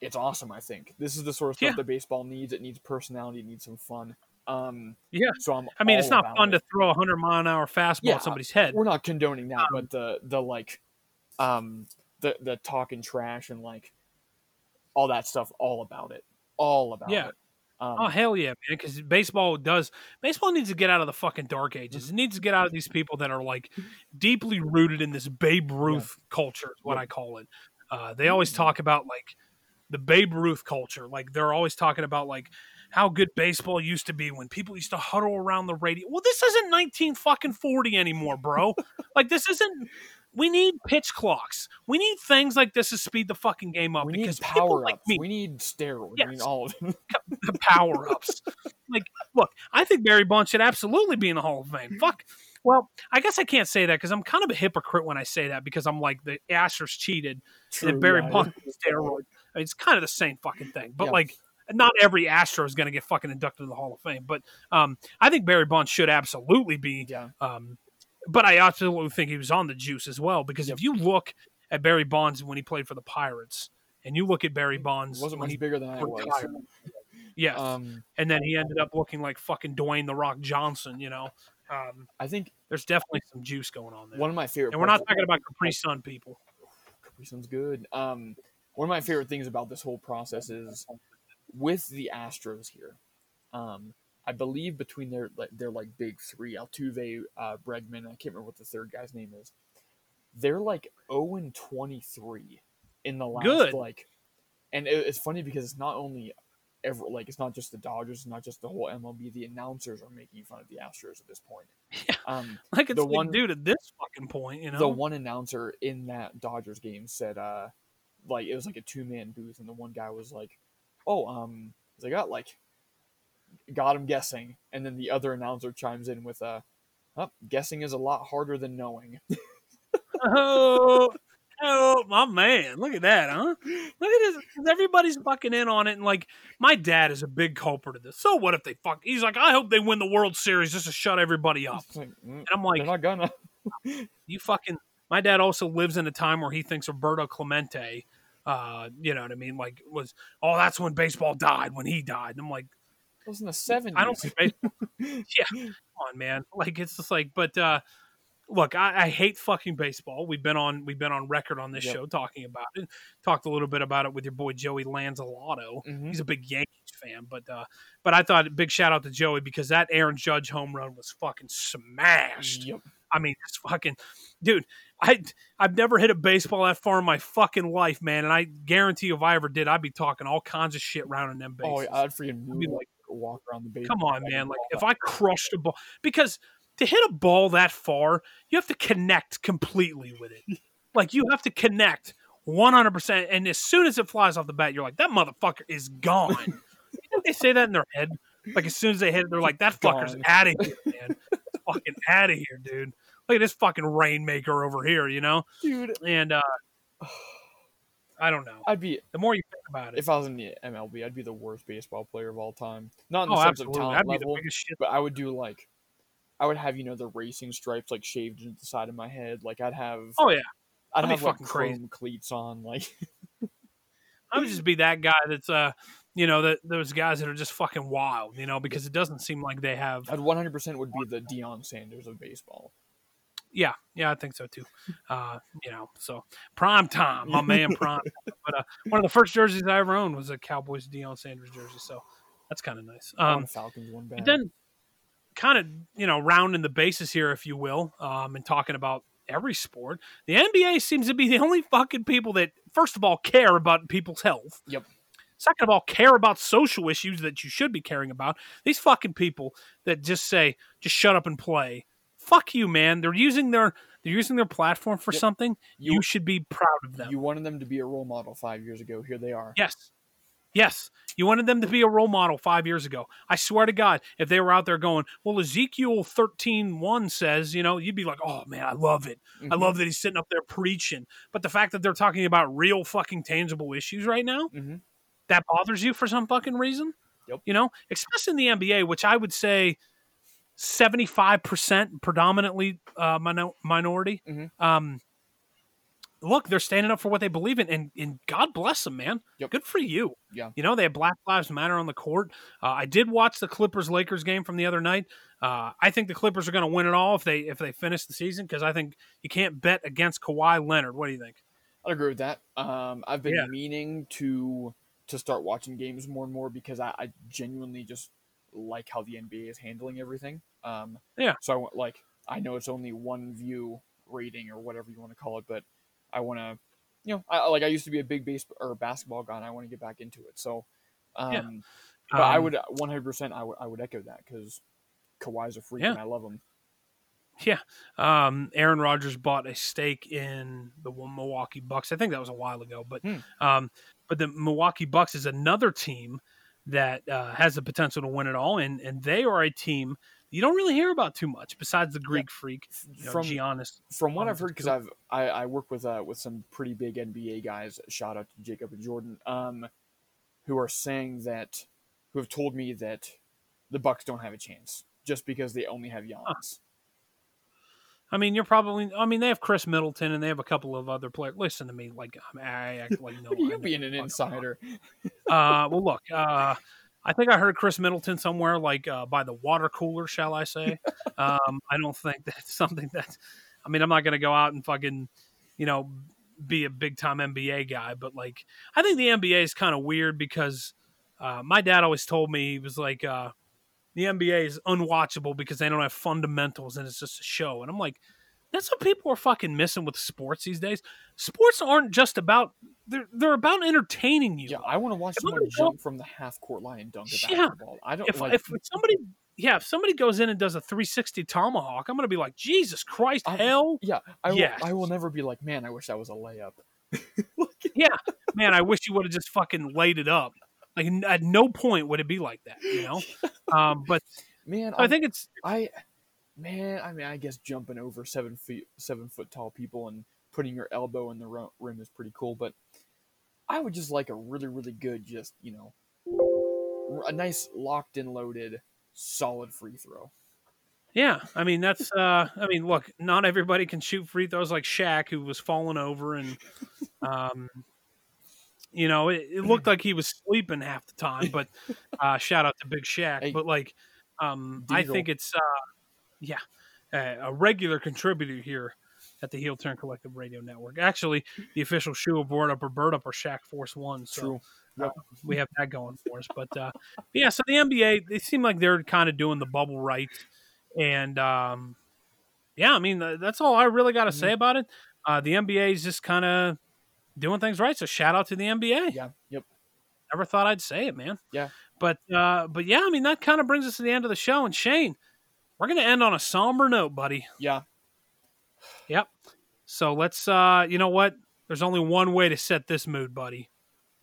it's awesome. I think this is the sort of stuff Yeah. that baseball needs. It needs personality. It needs some fun. Um, Yeah. So I'm. I mean, it's not fun it. to throw a hundred mile an hour fastball Yeah, at somebody's head. we're not condoning that, Um, but the the like, um, the the talking trash and like all that stuff, all about it, all about Yeah. it. Um, Oh hell yeah, man! Because baseball does baseball needs to get out of the fucking dark ages. It needs to get out of these people that are like deeply rooted in this Babe Ruth culture. Is what Yeah. I call it. Uh, they always talk about like the Babe Ruth culture. Like they're always talking about like how good baseball used to be when people used to huddle around the radio. Well, this isn't nineteen fucking forty anymore, bro. like this isn't. We need pitch clocks. We need things like this to speed the fucking game up we because need power like ups. me we need steroids. We Yes. need all of them. the power ups. like, look, I think Barry Bonds should absolutely be in the Hall of Fame. Fuck. Well, I guess I can't say that because I'm kind of a hypocrite when I say that because I'm like the Astros cheated and Barry yeah. Bonds steroid. I mean, it's kind of the same fucking thing. But Yeah. like, not every Astro is going to get fucking inducted to the Hall of Fame. But um, I think Barry Bonds should absolutely be. Yeah. Um, but I absolutely think he was on the juice as well because if you look at Barry Bonds when he played for the Pirates, and you look at Barry Bonds wasn't when much he bigger than I was. yes, Um, and then he ended up looking like fucking Dwayne the Rock Johnson. You know, um, I think there's definitely some juice going on there. one of my favorite. and we're not talking about Capri Sun people. Capri Sun's good. Um, one of my favorite things about this whole process is with the Astros here. Um, I believe between their their like big three, Altuve, uh, Bregman, I can't remember what the third guy's name is. They're like zero and twenty three in the last Good. like, and it, it's funny because it's not only ever like it's not just the Dodgers, it's not just the whole MLB. The announcers are making fun of the Astros at this point. Yeah. Um, Like it's The like, one- dude, at this fucking point, you know, the one announcer in that Dodgers game said, uh, like it was like a two man booth, and the one guy was like, "Oh, um, they got like, got him guessing," and then the other announcer chimes in with, "Uh, oh, guessing is a lot harder than knowing." oh, oh, my man, look at that, huh? Look at this. Everybody's fucking in on it, and like my dad is a big culprit of this. So what if they fuck? He's like, I hope they win the World Series just to shut everybody up. Like, mm, And I'm like, they're not gonna. you fucking my dad also lives in a time where he thinks Roberto Clemente uh you know what i mean like was oh that's when baseball died when he died and i'm like It was in the seventies. i don't think baseball yeah come on man like it's just like but uh look I, I hate fucking baseball we've been on we've been on record on this Yep. show talking about it talked a little bit about it with your boy joey lanzalato Mhm. he's a big yankees fan but uh but i thought big shout out to joey because that aaron judge home run was fucking smashed Yep. I mean, it's fucking, dude. I I've never hit a baseball that far in my fucking life, man. And I guarantee you, if I ever did, I'd be talking all kinds of shit round in them bases. Oh, I'd freaking I'd be like, walk around the base. come on, man. Like if I crushed a ball, because to hit a ball that far, you have to connect completely with it. Like you have to connect one hundred percent. And as soon as it flies off the bat, you're like, that motherfucker is gone. you think they say that in their head? Like as soon as they hit it, they're like, that fucker's out of here, man. It's fucking out of here, dude. Look at this fucking rainmaker over here, you know? dude. And uh I don't know. I'd be The more you think about it, if I was in the MLB, I'd be the worst baseball player of all time. Not in the oh, sense of absolutely, talent that'd be level, the biggest shit. but I would do like, I would have you know the racing stripes like shaved into the side of my head. Like I'd have, Oh yeah, I'd be have like fucking crazy. chrome cleats on. Like I would just be that guy that's uh, you know, that those guys that are just fucking wild, you know, because it doesn't seem like they have. I'd 100 percent would be the Deion Sanders of baseball. Yeah, yeah, I think so too. Uh, you know, so prime time, my man, prime. Time. But uh, one of the first jerseys I ever owned was a Cowboys Deion Sanders jersey, so that's kind of nice. Um, Falcons, one bad. but then, kind of, you know, rounding the bases here, if you will, um, and talking about every sport, the NBA seems to be the only fucking people that, first of all, care about people's health. Yep. Second of all, care about social issues that you should be caring about. These fucking people that just say, just shut up and play. Fuck you, man. They're using their they're using their platform for Yep. something. You, You- should be proud of them. you wanted them to be a role model five years ago. Here they are. Yes. Yes. You wanted them to be a role model five years ago. I swear to God, if they were out there going, well, Ezekiel 13 1 says, you know, you'd be like, oh, man, I love it. I Mhm. love that he's sitting up there preaching. But the fact that they're talking about real fucking tangible issues right now, Mhm. that bothers you for some fucking reason. Yep. You know, especially in the NBA, which I would say 75% predominantly uh, minor- minority. Mhm. Um, look, they're standing up for what they believe in, and, and God bless them, man. Yep. Good for you. Yeah. You know, they have Black Lives Matter on the court. Uh, I did watch the Clippers Lakers game from the other night. Uh, I think the Clippers are going to win it all if they if they finish the season because I think you can't bet against Kawhi Leonard. What do you think? I agree with that. Um, I've been Yeah. meaning to to start watching games more and more because I, I genuinely just like how the NBA is handling everything. Um, Yeah. So I want like I know it's only one view rating or whatever you want to call it, but I want to, you know, I like I used to be a big base or basketball guy, and I want to get back into it. So, um, Yeah. but I Um, would 100 percent I would I would echo that because Kawhi's a freak Yeah. and I love him. Yeah. Um, Aaron Rodgers bought a stake in the Milwaukee Bucks. I think that was a while ago, but Hmm. um, but the Milwaukee Bucks is another team that uh, has the potential to win it all, and and they are a team you don't really hear about too much besides the Greek freak, you know, From Giannis. from what I've heard, because I've I, I work with uh, with some pretty big NBA guys. Shout out to Jacob and Jordan, um, who are saying that, who have told me that the Bucks don't have a chance just because they only have Giannis. I mean, you're probably. I mean, they have Khris Middleton and they have a couple of other players. Listen to me, like I, act like no. You being an insider. Uh, well, look. Uh, I think I heard Khris Middleton somewhere, like uh, by the water cooler, shall I say? um, I don't think that's something that. I mean, I'm not going to go out and fucking, you know, be a big time NBA guy, but like, I think the NBA is kind of weird because uh, my dad always told me he was like, uh, the NBA is unwatchable because they don't have fundamentals and it's just a show, and I'm like. That's what people are fucking missing with sports these days. Sports aren't just about they're they're about entertaining you. Yeah, I want to watch If go- jump from the half court line and dunk a Yeah. basketball. I don't if, like. if somebody yeah if somebody goes in and does a 360 tomahawk i'm gonna be like jesus christ I'm- hell yeah, I will. I will never be like, man. I wish that was a layup. Yeah, man i wish you would have just fucking laid it up like at no point would it be like that you know um but Man, i think it's I, man, I mean, I guess jumping over seven feet, seven foot tall people and putting your elbow in the rim is pretty cool. But I would just like a really, really good, just you know, a nice locked and loaded, solid free throw. yeah i mean that's uh i mean look not everybody can shoot free throws like Shaq, who was falling over and um you know it, it looked like he was sleeping half the time but uh shout out to big Shaq. Hey, but like um i think it's uh yeah uh, a regular contributor here at the Heel Turn Collective Radio Network. Actually, the official shoe of Word Up or Bird Up or Shack Force One. So True. uh, we have that going for us. But uh, yeah, so the NBA they seem like they're kind of doing the bubble right, and um, yeah, I mean that's all I really got to say about it. Uh, the NBA is just kind of doing things right. So shout out to the NBA. Yeah. Yep. Never thought I'd say it, man. Yeah. But uh, but yeah, I mean that kind of brings us to the end of the show. And Shane, we're gonna end on a somber note, buddy. Yeah. Yep. So let's uh you know what? There's only one way to set this mood, buddy.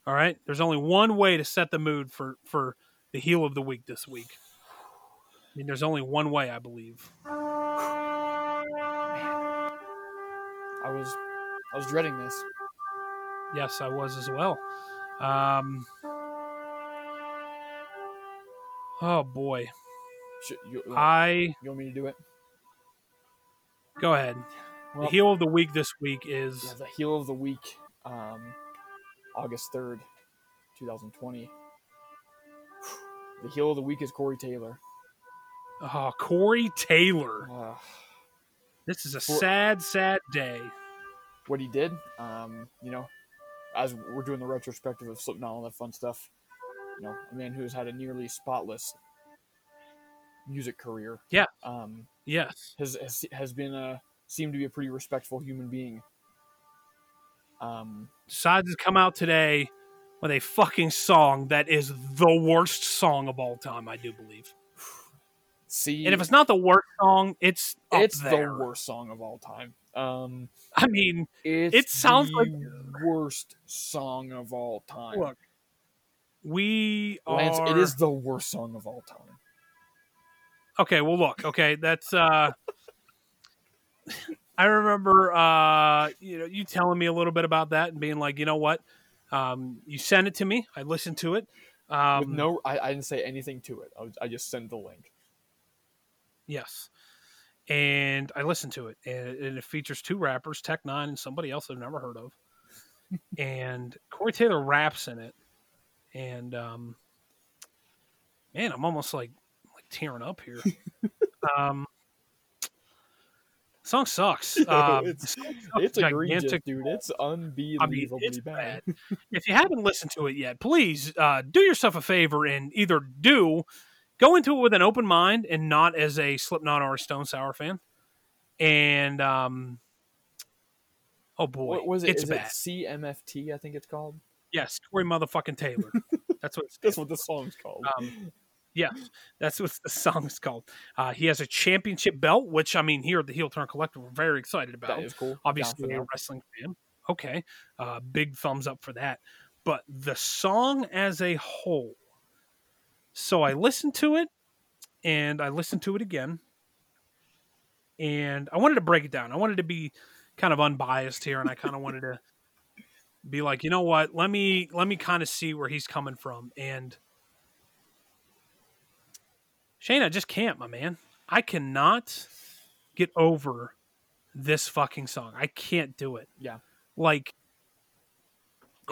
All right? There's only one way to set the mood for for the heel of the week this week. I mean, there's only one way, I believe. I was, I was dreading this. Yes, I was as well. Um Oh boy. Should, you, I you want me to do it? go ahead. Well- the heel of the week this week is Yeah, the heel of the week, um, August third, two thousand twenty. The heel of the week is Corey Taylor. oh, Corey Taylor. Uh, This is a For- sad, sad day. what he did. Um, you know, as we're doing the retrospective of Slipknot, and all that fun stuff. You know, a man who's had a nearly spotless music career. Yeah. Um, Yes. has has, has been a seemed to be a pretty respectful human being. Um, Decides to come out today with a fucking song that is the worst song of all time, I do believe. See, And if it's not the worst song, it's it's there. the worst song of all time. Um, I mean, it's It sounds the like- worst song of all time. look, we are. Lance, it is the worst song of all time. Okay, well, look, okay, that's. uh I remember, uh you know, you telling me a little bit about that and being like, you know what, um, you sent it to me, I listened to it. Um, no, I, I didn't say anything to it. I, was, I just sent the link. Yes. And I listened to it, and it, and it features two rappers, Tech N9ne and somebody else I've never heard of. and Corey Taylor raps in it, and um, man, I'm almost like like tearing up here. um, song sucks. Um, it's the song sucks it's gigantic. dude. It's I unbelievably mean, it's bad. bad. if you haven't listened to it yet, please uh, do yourself a favor and either do go into it with an open mind and not as a Slipknot or a Stone Sour fan. And um, oh boy, What was it? it's Is bad. it CMFT? I think it's called. Yes, Corey motherfucking Taylor. That's what That's what the song's called. Um, yeah, that's what the song's called. Uh, he has a championship belt, which I mean, here at the Heel Turn Collective, we're very excited about. that is cool. Obviously a wrestling fan. Okay, uh, big thumbs up for that. But the song as a whole, so I listened to it, and I listened to it again, and I wanted to break it down. I wanted to be kind of unbiased here, and I kind of wanted to be like, you know what? Let me let me kind of see where he's coming from, and Shane, I just can't, my man. I cannot get over this fucking song. I can't do it. Yeah. Like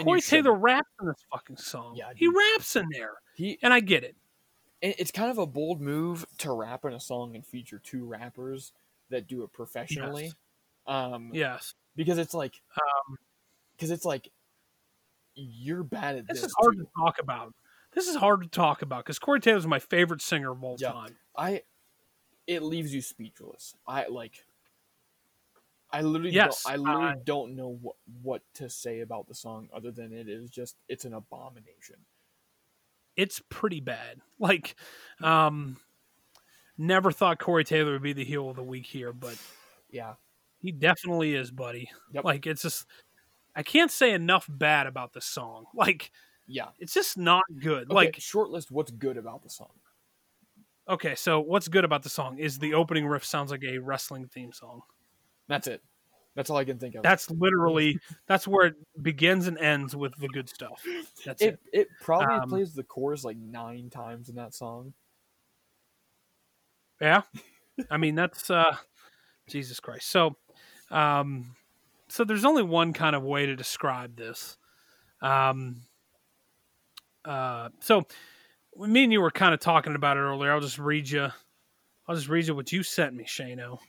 Corey. Taylor raps in this fucking song. Yeah, he raps in there, He and I get it. it- it's kind of a bold move to rap in a song and feature two rappers that do it professionally. Um, Yes, because it's like, um, because it's like, you're bad at this this. is hard too. to talk about. This is hard to talk about because Corey Taylor's my favorite singer of all Yeah. time. I, it leaves you speechless. I like. I literally, Yes, don't, I literally uh, don't know what what to say about the song other than it is just it's an abomination. It's pretty bad. Like, um, never thought Corey Taylor would be the heel of the week here, but Yeah, he definitely is, buddy. Yep. Like, it's just I can't say enough bad about this song. Like, yeah. it's just not good. Okay, Like, shortlist. What's good about the song? okay, so what's good about the song is the opening riff sounds like a wrestling theme song. That's it. That's all I can think of. That's literally that's where it begins and ends with the good stuff. That's it. it. It probably Um, plays the chorus like nine times in that song. Yeah. I mean, that's uh Jesus Christ. So um so there's only one kind of way to describe this. Um uh so me and you were kind of talking about it earlier. I'll just read you I'll just read you what you sent me, Shano.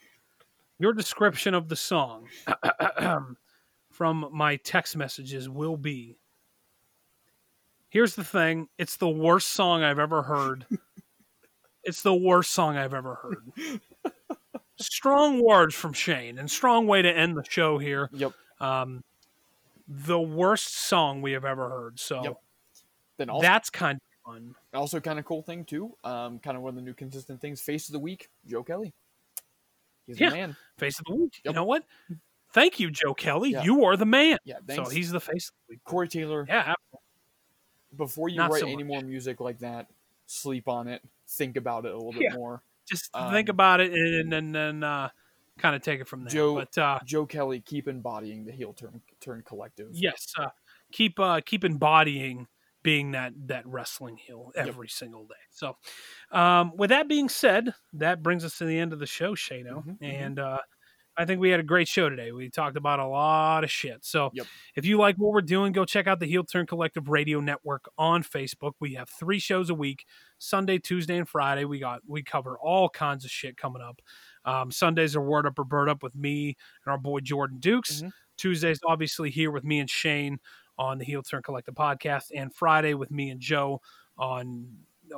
Your description of the song from my text messages will be Here's the thing, it's the worst song I've ever heard. it's the worst song I've ever heard. strong words from Shane and strong way to end the show here. Yep. Um, the worst song we have ever heard. So Yep. Then also, that's kind of fun. also kind of cool thing too. Um, kind of one of the new consistent things. Face of the week, Joe Kelly. He's Yeah. the man. Face of the week. You know what? Thank you, Joe Kelly. Yeah. You are the man. Yeah. So he's the face of the week. Corey Taylor. Yeah. Before you Not write so any more music like that, sleep on it. Think about it a little Yeah. bit more. Just Um, think about it and then and, uh, kind of take it from there. Joe- but uh, Joe Kelly, keep embodying the heel turn turn collective. yes, uh, keep uh, keep embodying being that that wrestling heel Yep. every single day. So, um, with that being said, that brings us to the end of the show, Shano, Mhm, mhm. and uh, I think we had a great show today. We talked about a lot of shit. So, Yep. if you like what we're doing, go check out the Heel Turn Collective Radio Network on Facebook. We have three shows a week: Sunday, Tuesday, and Friday. We got we cover all kinds of shit coming up. Um, Sundays are Word Up or Bird Up with me and our boy Jordan Dukes. Mhm. Tuesdays, obviously, here with me and Shane on the Heel Turn Collective podcast, and Friday with me and Joe on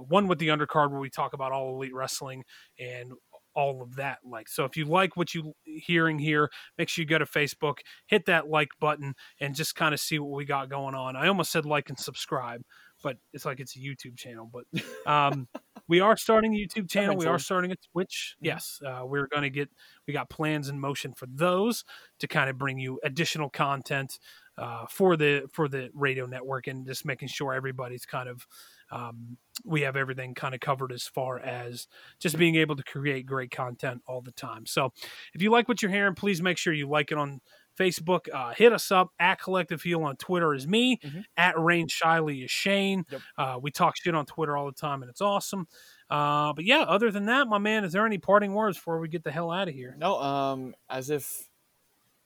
one with the undercard where we talk about all elite wrestling and all of that like. So if you like what you hearing here make sure you go to facebook hit that like button and just kind of see what we got going on. I almost said like and subscribe but it's like it's a youtube channel but um we are starting a youtube channel. we are starting a twitch. Mhm. yes uh, we're going to get we got plans in motion for those to kind of bring you additional content uh, for the for the radio network and just making sure everybody's kind of um, we have everything kind of covered as far as just being able to create great content all the time. So if you like what you're hearing, please make sure you like it on Facebook. Uh, hit us up at Collective Heel on Twitter is me, Mhm. at Rain Shiley is Shane. Yep. Uh, we talk shit on Twitter all the time, and it's awesome. Uh, but yeah, other than that, my man, is there any parting words before we get the hell out of here? No, um, as if,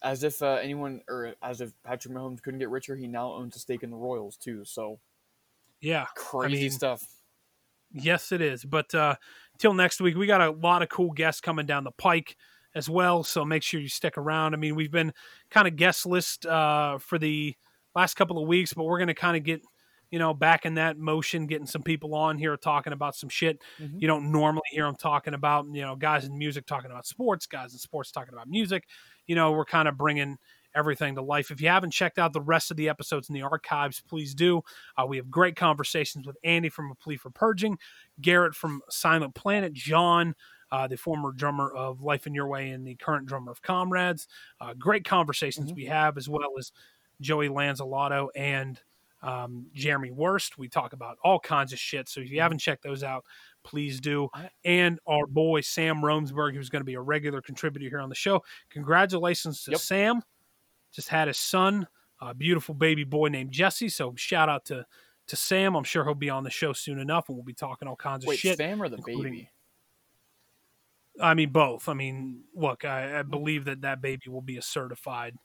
as if uh, anyone or as if Patrick Mahomes couldn't get richer, he now owns a stake in the Royals too. So Yeah, crazy mean, stuff. Yes, it is. But uh, till next week, we got a lot of cool guests coming down the pike as well. So make sure you stick around. I mean, we've been kind of guest list uh, for the last couple of weeks, but we're going to kind of get you know back in that motion, getting some people on here talking about some shit Mhm. you don't normally hear them talking about. You know, guys in music talking about sports, guys in sports talking about music. You know, we're kind of bringing everything to life. If you haven't checked out the rest of the episodes in the archives, please do. Uh, we have great conversations with Andy from A Plea for Purging, Garrett from Silent Planet, John, uh, the former drummer of Life in Your Way and the current drummer of Comrades. Uh, great conversations Mhm. we have, as well as Joey Lanzalato and um, Jeremy Worst. We talk about all kinds of shit. So if you haven't checked those out, please do. And our boy Sam Romsberg, who's going to be a regular contributor here on the show. Congratulations to Yep. Sam. Just had his son, a beautiful baby boy named Jesse. So shout out to to Sam. I'm sure he'll be on the show soon enough, and we'll be talking all kinds of Wait, shit. Sam or the baby? I mean, both. I mean, look, I, I believe that that baby will be a certified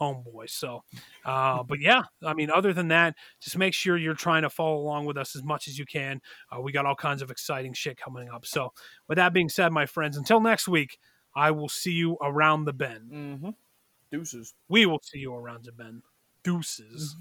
homeboy. So, uh, but yeah, I mean, other than that, just make sure you're trying to follow along with us as much as you can. Uh, we got all kinds of exciting shit coming up. So, with that being said, my friends, until next week, I will see you around the bend. Mm-hmm. Deuces. We will see you around the bend. Deuces.